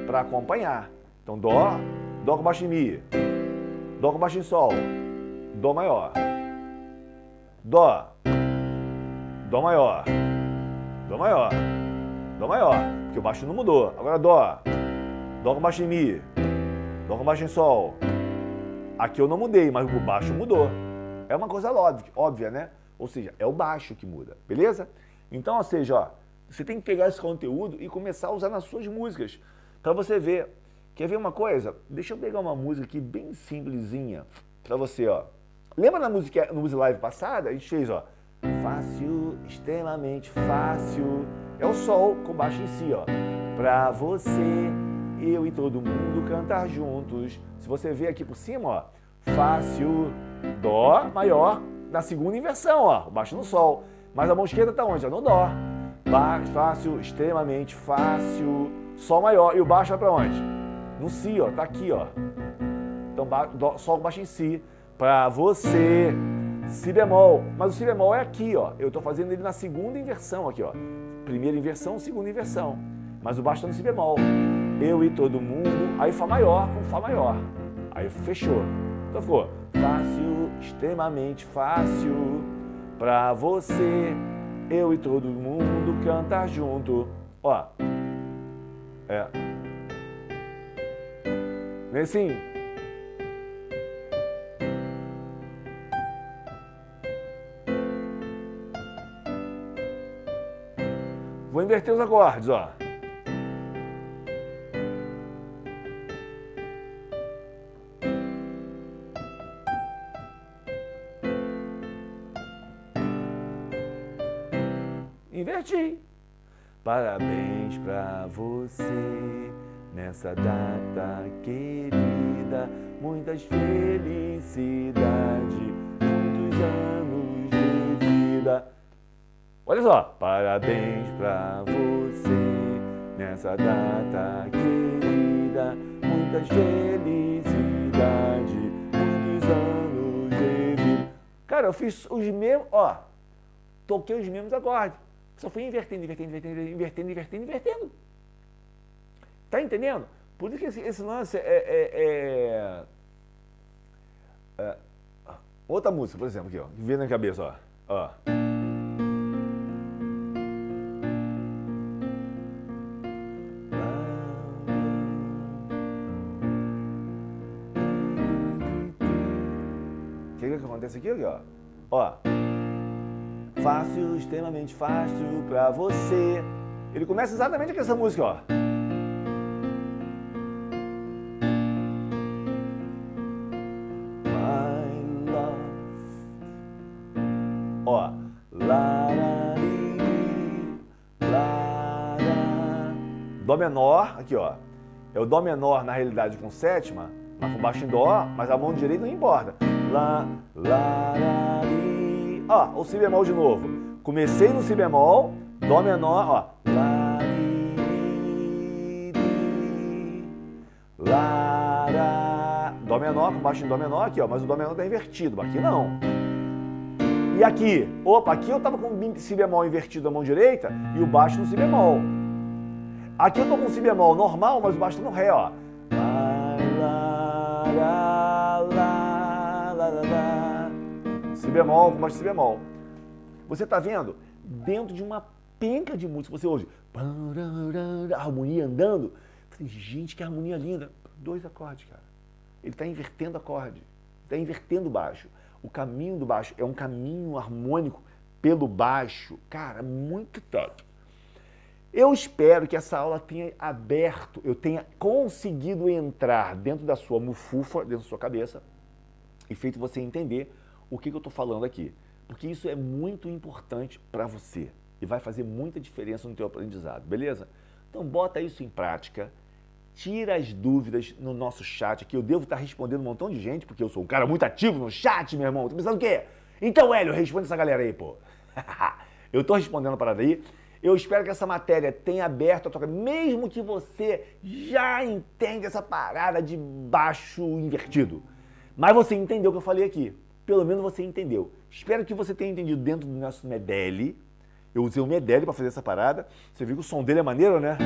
para acompanhar. Então Dó, Dó com baixo em Mi, Dó com baixo em Sol, Dó maior, Dó, Dó maior, Dó maior, Dó maior, porque o baixo não mudou. Agora Dó, Dó com baixo em Mi, Dó com baixo em Sol. Aqui eu não mudei, mas o baixo mudou. É uma coisa óbvia, óbvia, né? Ou seja, é o baixo que muda, beleza? Então, ou seja, ó, você tem que pegar esse conteúdo e começar a usar nas suas músicas, para você ver. Quer ver uma coisa? Deixa eu pegar uma música aqui bem simplesinha para você, ó. Lembra na música no Music Live passada? A gente fez, ó. Fácil, extremamente fácil. É o sol com baixo em si, ó. Pra você, eu e todo mundo cantar juntos. Se você ver aqui por cima, ó. Fácil, dó maior na segunda inversão, ó. Baixo no sol. Mas a mão esquerda tá onde? No dó. Fácil, extremamente fácil. Sol maior. E o baixo vai pra onde? No si, ó. Tá aqui, ó. Então, dó, sol baixo em si. Pra você. Si bemol. Mas o si bemol é aqui, ó. Eu tô fazendo ele na segunda inversão aqui, ó. Primeira inversão, segunda inversão. Mas o baixo tá no si bemol. Eu e todo mundo. Aí Fá maior com Fá maior. Aí fechou. Então ficou fácil, extremamente fácil. Pra você, eu e todo mundo cantar junto. Ó. É. Nesse Vou inverter os acordes, ó. Inverti. Parabéns pra você nessa data querida, muitas felicidades, muitos anos de vida. Olha só, parabéns pra você nessa data querida, muitas felicidades, muitos anos de vida. Cara, eu fiz os mesmos, ó, toquei os mesmos acordes. Só fui invertendo, invertendo, invertendo, invertendo, invertendo, invertendo. Tá entendendo? Por isso que esse, esse lance é, é, é, é, Outra música, por exemplo, aqui, ó. Vem na cabeça, ó. ó. O que, que acontece aqui, ó? Ó. Fácil, extremamente fácil pra você. Ele começa exatamente com essa música, ó. Ó. Lá, lá, li, lá, lá. Dó menor, aqui, ó. É o Dó menor, na realidade, com sétima, mas com baixo em Dó, mas a mão direita não importa. Lá, lá, lá, li. Ó, o Si bemol de novo. Comecei no Si bemol, Dó menor, ó. Lá, lá, lá. Dó menor, com baixo em Dó menor aqui, ó. Mas o Dó menor tá invertido, aqui não. E aqui? Opa, aqui eu tava com Si bemol invertido na mão direita e o baixo no Si bemol. Aqui eu tô com Si bemol normal, mas o baixo tá no Ré, ó. Lá, lá, lá, Si bemol baixo Si bemol. Você tá vendo? Dentro de uma penca de música, você a harmonia andando. Falei, gente, que harmonia linda. Dois acordes, cara. Ele está invertendo acorde. Está invertendo baixo. O caminho do baixo é um caminho harmônico pelo baixo. Cara, muito top. Eu espero que essa aula tenha aberto, eu tenha conseguido entrar dentro da sua mufufa, dentro da sua cabeça, e feito você entender o que, que eu estou falando aqui. Porque isso é muito importante para você e vai fazer muita diferença no teu aprendizado, beleza? Então bota isso em prática, tira as dúvidas no nosso chat aqui. Eu devo estar respondendo um montão de gente, porque eu sou um cara muito ativo no chat, meu irmão. Tô pensando o quê? Então, Hélio, responde essa galera aí, pô. eu tô respondendo a parada aí. Eu espero que essa matéria tenha aberto a tua mesmo que você já entenda essa parada de baixo invertido. Mas você entendeu o que eu falei aqui. Pelo menos você entendeu. Espero que você tenha entendido dentro do nosso Medeli. Eu usei o Medeli para fazer essa parada. Você viu que o som dele é maneiro, né?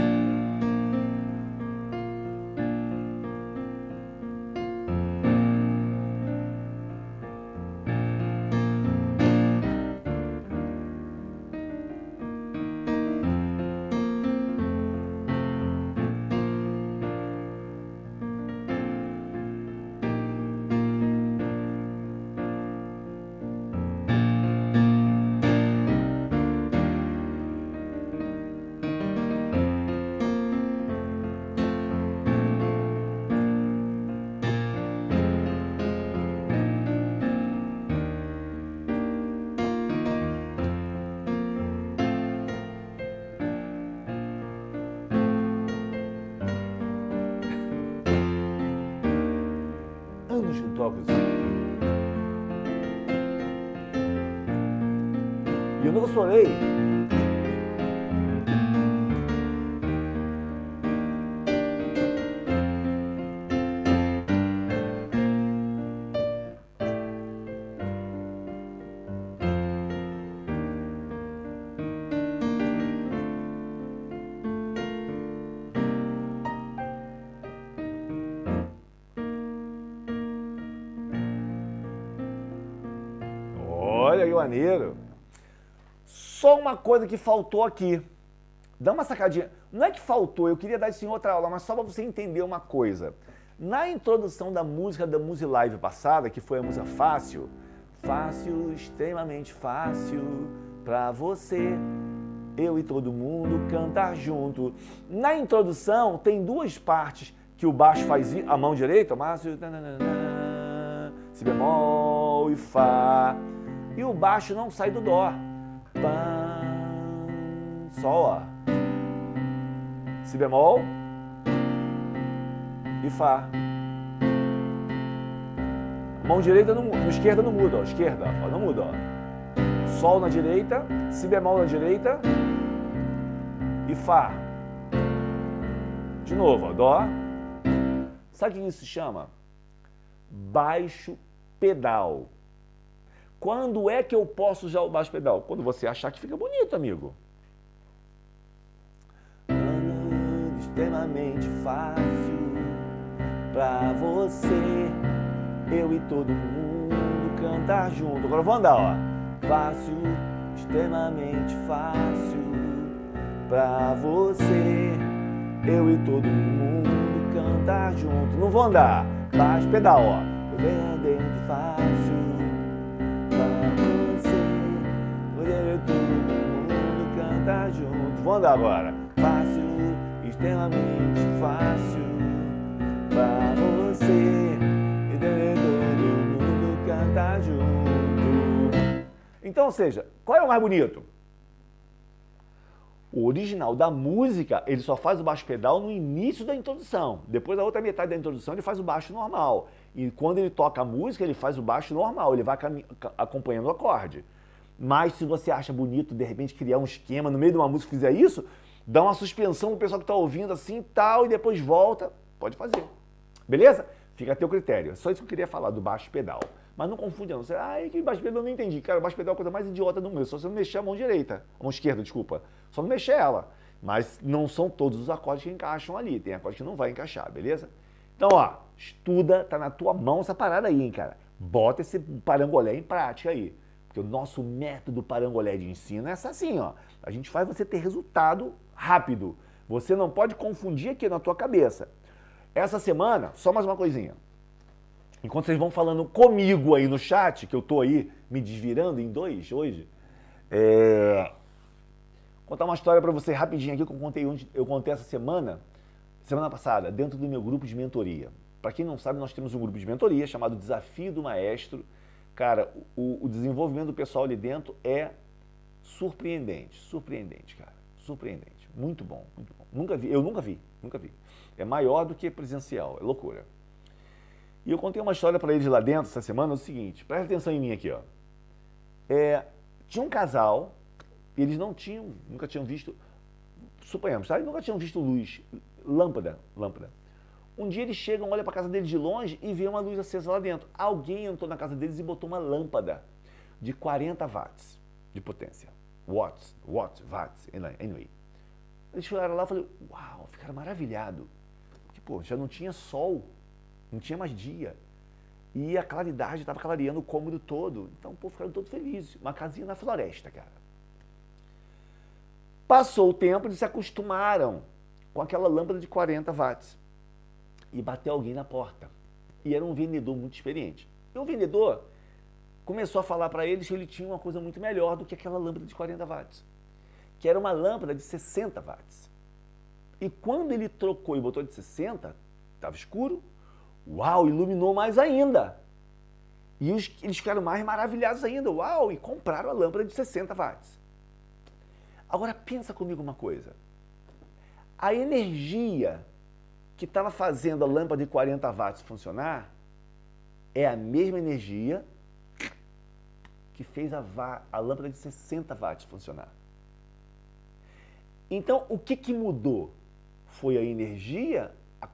Maneiro. Só uma coisa que faltou aqui. Dá uma sacadinha. Não é que faltou, eu queria dar isso em outra aula, mas só para você entender uma coisa. Na introdução da música da Music Live passada, que foi a música Fácil, fácil, extremamente fácil para você, eu e todo mundo cantar junto. Na introdução tem duas partes que o baixo faz a mão direita, Márcio, si bemol e fá. E o baixo não sai do dó. Sol, ó. Si bemol e Fá. Mão direita muda, esquerda não muda, ó. Esquerda, ó, não muda, ó. Sol na direita, Si bemol na direita e Fá. De novo, ó. Dó. Sabe o que isso se chama? Baixo pedal. Quando é que eu posso usar o baixo pedal? Quando você achar que fica bonito, amigo. Extremamente fácil pra você, eu e todo mundo cantar junto. Agora vou andar, ó. Fácil, extremamente fácil pra você, eu e todo mundo cantar junto. Não vou andar, baixo pedal, ó. Eu andando fácil cantar junto. Vamos agora. Fácil, extremamente fácil pra você e todo mundo cantar junto. Então, ou seja, qual é o mais bonito? O original da música, ele só faz o baixo pedal no início da introdução. Depois da outra metade da introdução, ele faz o baixo normal. E quando ele toca a música, ele faz o baixo normal, ele vai acompanhando o acorde. Mas se você acha bonito, de repente, criar um esquema no meio de uma música fizer isso, dá uma suspensão no pessoal que está ouvindo assim tal, e depois volta, pode fazer. Beleza? Fica a teu critério. É só isso que eu queria falar do baixo pedal. Mas não confunde não. Você, ah, que baixo pedal eu não entendi. Cara, baixo pedal é a coisa mais idiota do mundo. Só você não mexer a mão direita. A mão esquerda, desculpa. Só não mexer ela. Mas não são todos os acordes que encaixam ali. Tem acordes que não vai encaixar, beleza? Então, ó, estuda, tá na tua mão essa parada aí, hein, cara. Bota esse parangolé em prática aí. Porque o nosso método parangolé de ensino é assim, ó. A gente faz você ter resultado rápido. Você não pode confundir aqui na tua cabeça. Essa semana, só mais uma coisinha. Enquanto vocês vão falando comigo aí no chat, que eu tô aí me desvirando em dois hoje, é... contar uma história para você rapidinho aqui que eu contei, eu contei essa semana semana passada, dentro do meu grupo de mentoria. Para quem não sabe, nós temos um grupo de mentoria chamado Desafio do Maestro. Cara, o, o desenvolvimento do pessoal ali dentro é surpreendente, surpreendente, cara, surpreendente, muito bom, muito bom. Nunca vi, eu nunca vi, nunca vi. É maior do que presencial, é loucura. E eu contei uma história para eles lá dentro essa semana, é o seguinte, presta atenção em mim aqui, ó. É, tinha um casal, eles não tinham, nunca tinham visto, suponhamos, tá? Eles nunca tinham visto luz, lâmpada, lâmpada. Um dia eles chegam, olham para a casa deles de longe e vê uma luz acesa lá dentro. Alguém entrou na casa deles e botou uma lâmpada de 40 watts de potência. Watts, watts, watts, anyway. Eles chegaram lá e falaram, uau, ficaram maravilhados. Porque, pô, já não tinha sol, não tinha mais dia. E a claridade estava clareando o cômodo todo. Então, pô, ficaram todos felizes. Uma casinha na floresta, cara. Passou o tempo, eles se acostumaram com aquela lâmpada de 40 watts. E bateu alguém na porta. E era um vendedor muito experiente. E o vendedor começou a falar para eles que ele tinha uma coisa muito melhor do que aquela lâmpada de 40 watts. Que era uma lâmpada de 60 watts. E quando ele trocou e botou de 60, estava escuro, uau, iluminou mais ainda. E os, eles ficaram mais maravilhados ainda, uau, e compraram a lâmpada de 60 watts. Agora pensa comigo uma coisa a energia que estava fazendo a lâmpada de 40 watts funcionar é a mesma energia que fez a, a lâmpada de 60 watts funcionar. Então, o que, que mudou? Foi a energia, a,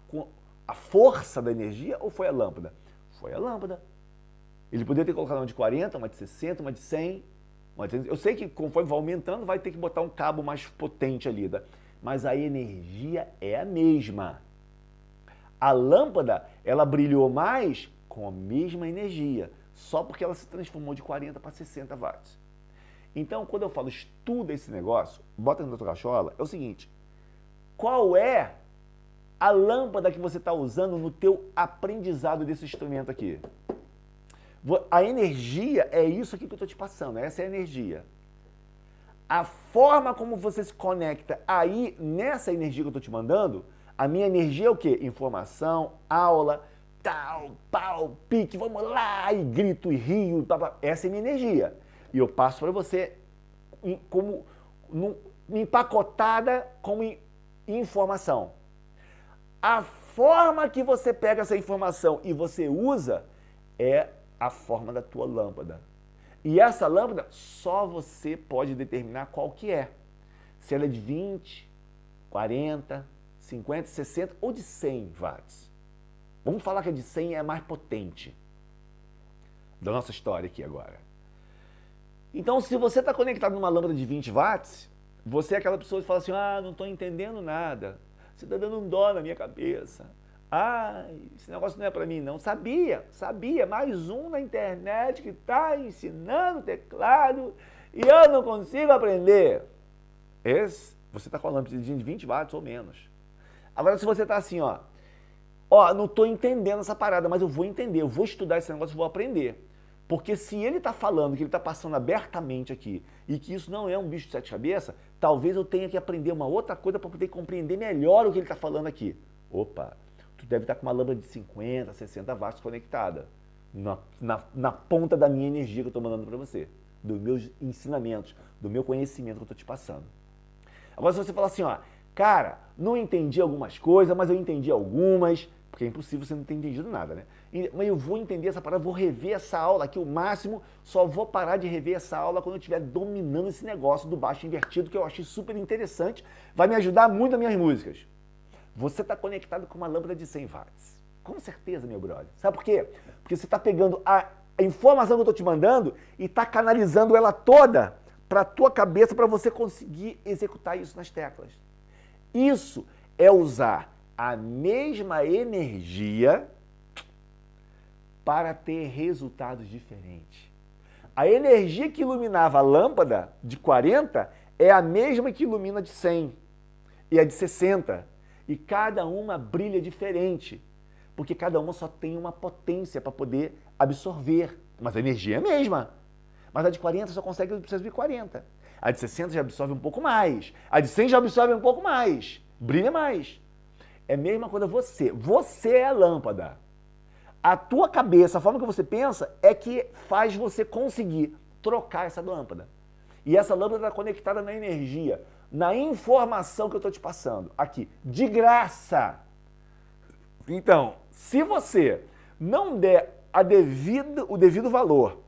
a força da energia ou foi a lâmpada? Foi a lâmpada. Ele poderia ter colocado uma de 40, uma de 60, uma de 100. Uma de 100. Eu sei que conforme vai aumentando, vai ter que botar um cabo mais potente ali. Tá? mas a energia é a mesma. A lâmpada, ela brilhou mais com a mesma energia, só porque ela se transformou de 40 para 60 watts. Então, quando eu falo estuda esse negócio, bota na tua cachola, é o seguinte, qual é a lâmpada que você está usando no teu aprendizado desse instrumento aqui? A energia é isso aqui que eu estou te passando, essa é a energia a forma como você se conecta aí nessa energia que eu estou te mandando, a minha energia é o quê? Informação, aula, tal, pau, pique, vamos lá, e grito e rio, essa é minha energia. E eu passo para você como num, empacotada como informação. A forma que você pega essa informação e você usa é a forma da tua lâmpada. E essa lâmpada só você pode determinar qual que é. Se ela é de 20, 40, 50, 60 ou de 100 watts. Vamos falar que a de 100 é mais potente. Da nossa história aqui agora. Então, se você está conectado numa lâmpada de 20 watts, você é aquela pessoa que fala assim, ah, não estou entendendo nada. Você está dando um dó na minha cabeça. Ah, esse negócio não é para mim, não. Sabia, sabia. Mais um na internet que está ensinando teclado e eu não consigo aprender. Esse, você está falando de 20 watts ou menos. Agora, se você está assim, ó, ó, não estou entendendo essa parada, mas eu vou entender, eu vou estudar esse negócio, eu vou aprender. Porque se ele está falando que ele está passando abertamente aqui e que isso não é um bicho de sete cabeças, talvez eu tenha que aprender uma outra coisa para poder compreender melhor o que ele está falando aqui. Opa, tu deve estar com uma lâmpada de 50, 60 watts conectada na, na, na ponta da minha energia que eu estou mandando para você, dos meus ensinamentos, do meu conhecimento que eu estou te passando. Agora, se você falar assim, ó, cara, não entendi algumas coisas, mas eu entendi algumas, porque é impossível você não ter entendido nada, né? mas eu vou entender essa parada, vou rever essa aula aqui o máximo, só vou parar de rever essa aula quando eu estiver dominando esse negócio do baixo invertido, que eu achei super interessante, vai me ajudar muito nas minhas músicas. Você está conectado com uma lâmpada de 100 watts. Com certeza, meu brother. Sabe por quê? Porque você está pegando a informação que eu estou te mandando e está canalizando ela toda para a tua cabeça para você conseguir executar isso nas teclas. Isso é usar a mesma energia para ter resultados diferentes. A energia que iluminava a lâmpada de 40 é a mesma que ilumina de 100 e a de 60. E cada uma brilha diferente, porque cada uma só tem uma potência para poder absorver, mas a energia é a mesma. Mas a de 40 só consegue absorver 40. A de 60 já absorve um pouco mais. A de 100 já absorve um pouco mais. Brilha mais. É a mesma coisa você. Você é a lâmpada. A tua cabeça, a forma que você pensa, é que faz você conseguir trocar essa lâmpada. E essa lâmpada está conectada na energia, na informação que eu estou te passando aqui, de graça. Então, se você não der devido, o devido valor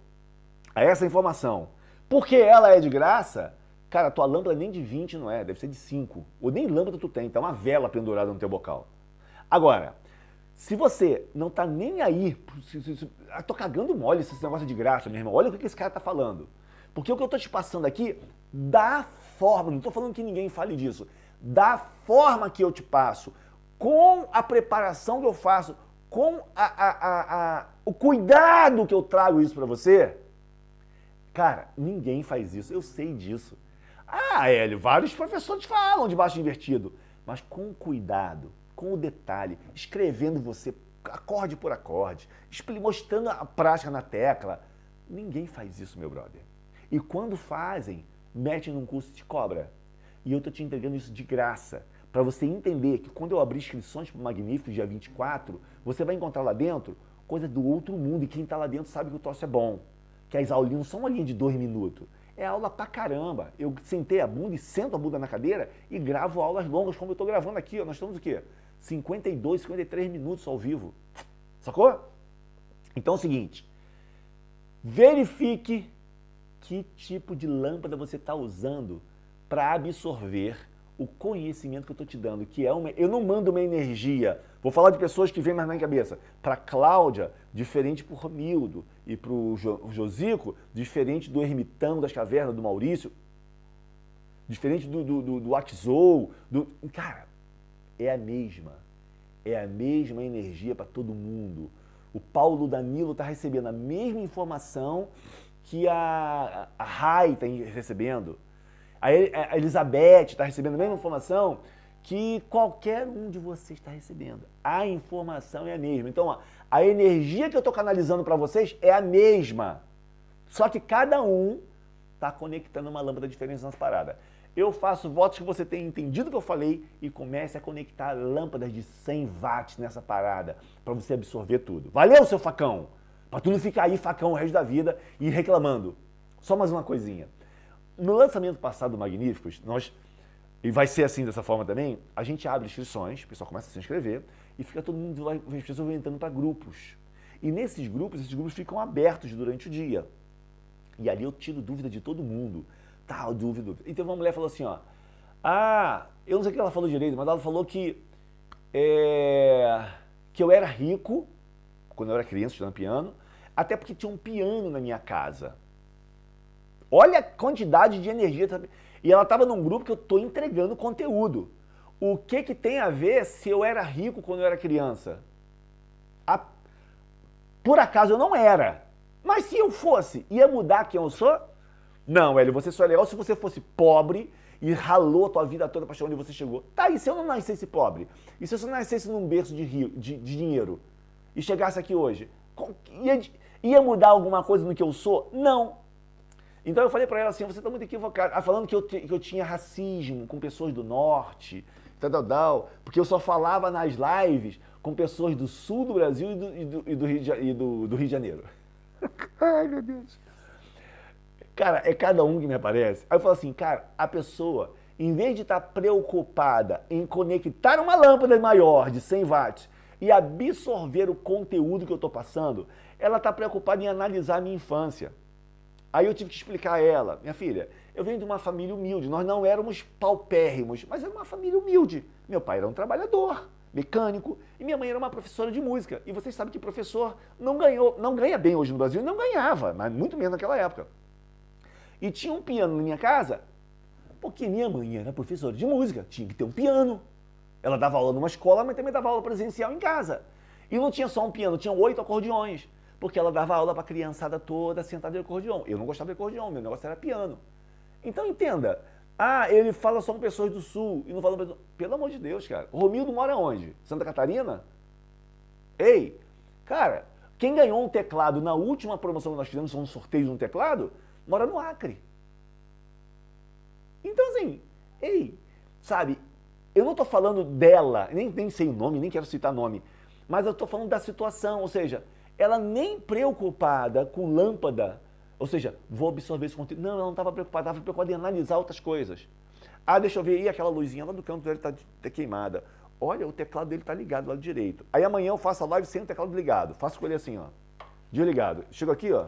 a essa informação, porque ela é de graça, cara, tua lâmpada nem de 20 não é, deve ser de 5. Ou nem lâmpada tu tem, tá uma vela pendurada no teu bocal. Agora, se você não tá nem aí, se, se, se, ah, tô cagando mole esse negócio de graça, meu irmão, olha o que esse cara tá falando. Porque o que eu tô te passando aqui, da forma, não tô falando que ninguém fale disso, da forma que eu te passo, com a preparação que eu faço, com a, a, a, o cuidado que eu trago isso para você, Cara, ninguém faz isso, eu sei disso. Ah, Hélio, vários professores falam de baixo invertido, mas com cuidado, com o detalhe, escrevendo você acorde por acorde, mostrando a prática na tecla. Ninguém faz isso, meu brother. E quando fazem, metem num curso de cobra. E eu tô te entregando isso de graça, para você entender que quando eu abrir inscrições para o Magnífico dia 24, você vai encontrar lá dentro coisa do outro mundo e quem está lá dentro sabe que o troço é bom que as aulinhas não são uma linha de dois minutos. É aula pra caramba. Eu sentei a bunda e sento a bunda na cadeira e gravo aulas longas, como eu estou gravando aqui. Ó. Nós estamos o quê? 52, 53 minutos ao vivo. Sacou? Então é o seguinte. Verifique que tipo de lâmpada você está usando para absorver o conhecimento que eu estou te dando, que é uma. Eu não mando uma energia. Vou falar de pessoas que vêm mais na minha cabeça. Para Cláudia, diferente para o Romildo. E para o Josico, diferente do Ermitão das Cavernas, do Maurício. Diferente do, do, do, do. Do... Cara, é a mesma. É a mesma energia para todo mundo. O Paulo Danilo está recebendo a mesma informação que a, a Rai está recebendo a Elizabeth está recebendo a mesma informação que qualquer um de vocês está recebendo. A informação é a mesma. Então, ó, a energia que eu estou canalizando para vocês é a mesma. Só que cada um está conectando uma lâmpada diferente nessa parada. Eu faço votos que você tenha entendido o que eu falei e comece a conectar lâmpadas de 100 watts nessa parada para você absorver tudo. Valeu, seu facão? Para tu não ficar aí facão o resto da vida e reclamando. Só mais uma coisinha. No lançamento passado do Magníficos, nós, e vai ser assim dessa forma também, a gente abre inscrições, o pessoal começa a se inscrever e fica todo mundo, as pessoas vão entrando para grupos. E nesses grupos, esses grupos ficam abertos durante o dia. E ali eu tiro dúvida de todo mundo. Tá, dúvida, dúvida. E teve uma mulher falou assim, ó. Ah, eu não sei o que ela falou direito, mas ela falou que, é, que eu era rico quando eu era criança estudando piano, até porque tinha um piano na minha casa. Olha a quantidade de energia. E ela estava num grupo que eu estou entregando conteúdo. O que, que tem a ver se eu era rico quando eu era criança? A... Por acaso eu não era. Mas se eu fosse, ia mudar quem eu sou? Não, Hélio, você só é legal se você fosse pobre e ralou a tua vida toda para chegar onde você chegou. Tá, e se eu não nascesse pobre? E se eu só nascesse num berço de, rio, de, de dinheiro e chegasse aqui hoje? Ia, ia mudar alguma coisa no que eu sou? Não. Então eu falei para ela assim, você está muito equivocado. Ah, falando que eu, que eu tinha racismo com pessoas do norte, tal, tal, porque eu só falava nas lives com pessoas do sul do Brasil e do, e do, e do, Rio, de, e do, do Rio de Janeiro. Ai, meu Deus. Cara, é cada um que me aparece. Aí eu falo assim, cara, a pessoa, em vez de estar tá preocupada em conectar uma lâmpada maior de 100 watts, e absorver o conteúdo que eu estou passando, ela está preocupada em analisar a minha infância. Aí eu tive que explicar a ela, minha filha, eu venho de uma família humilde, nós não éramos paupérrimos, mas era uma família humilde. Meu pai era um trabalhador, mecânico, e minha mãe era uma professora de música. E vocês sabem que professor não ganhou, não ganha bem hoje no Brasil, não ganhava, mas muito menos naquela época. E tinha um piano na minha casa, porque minha mãe era professora de música, tinha que ter um piano. Ela dava aula numa escola, mas também dava aula presencial em casa. E não tinha só um piano, tinha oito acordeões, porque ela dava aula para a criançada toda sentada em acordeão. Eu não gostava de acordeão, meu negócio era piano. Então entenda, ah, ele fala só com pessoas do sul e não fala Pelo amor de Deus, cara. Romildo mora onde? Santa Catarina? Ei, cara, quem ganhou um teclado na última promoção que nós fizemos, um sorteio de um teclado, mora no Acre. Então, assim, ei, sabe, eu não estou falando dela, nem, nem sei o nome, nem quero citar nome, mas eu estou falando da situação, ou seja, ela nem preocupada com lâmpada ou seja, vou absorver esse conteúdo. Não, ela não estava preocupada, estava preocupada em analisar outras coisas. Ah, deixa eu ver, e aquela luzinha lá do canto dele está tá queimada. Olha, o teclado dele está ligado lá direito. Aí amanhã eu faço a live sem o teclado ligado. Faço com ele assim, ó. Desligado. Chego aqui, ó.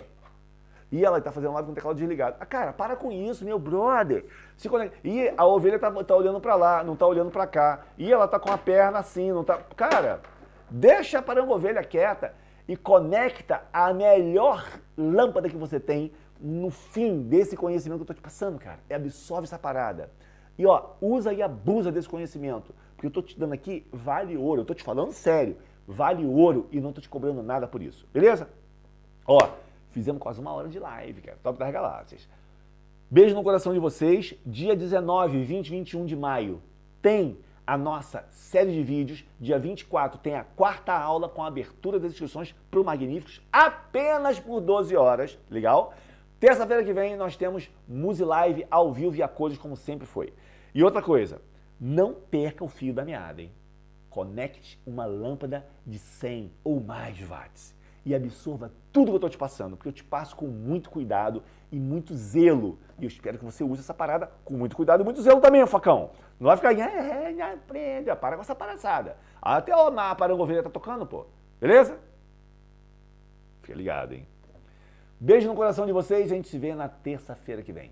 E ela está fazendo live com o teclado desligado. Ah, cara, para com isso, meu brother. Se conecta. E a ovelha está tá olhando para lá, não está olhando para cá. E ela está com a perna assim, não está. Cara, deixa a ovelha quieta e conecta a melhor lâmpada que você tem no fim desse conhecimento que eu estou te passando, cara. E absorve essa parada. E ó, usa e abusa desse conhecimento. Porque eu estou te dando aqui vale ouro. Eu estou te falando sério. Vale ouro e não estou te cobrando nada por isso. Beleza? Ó, fizemos quase uma hora de live, cara. Top das galáxias. Beijo no coração de vocês. Dia 19, 20, 21 de maio tem a nossa série de vídeos. Dia 24 tem a quarta aula com a abertura das inscrições para o Magníficos, apenas por 12 horas. Legal? Terça-feira que vem nós temos Muse Live ao vivo e a cores, como sempre foi. E outra coisa, não perca o fio da meada, hein? Conecte uma lâmpada de 100 ou mais watts e absorva tudo que eu estou te passando, porque eu te passo com muito cuidado e muito zelo. E eu espero que você use essa parada com muito cuidado e muito zelo também, facão. Não vai ficar, é, é, aprende, para com essa palhaçada. Até o na parangoveira tá tocando, pô. Beleza? Fica ligado, hein? Beijo no coração de vocês, a gente se vê na terça-feira que vem.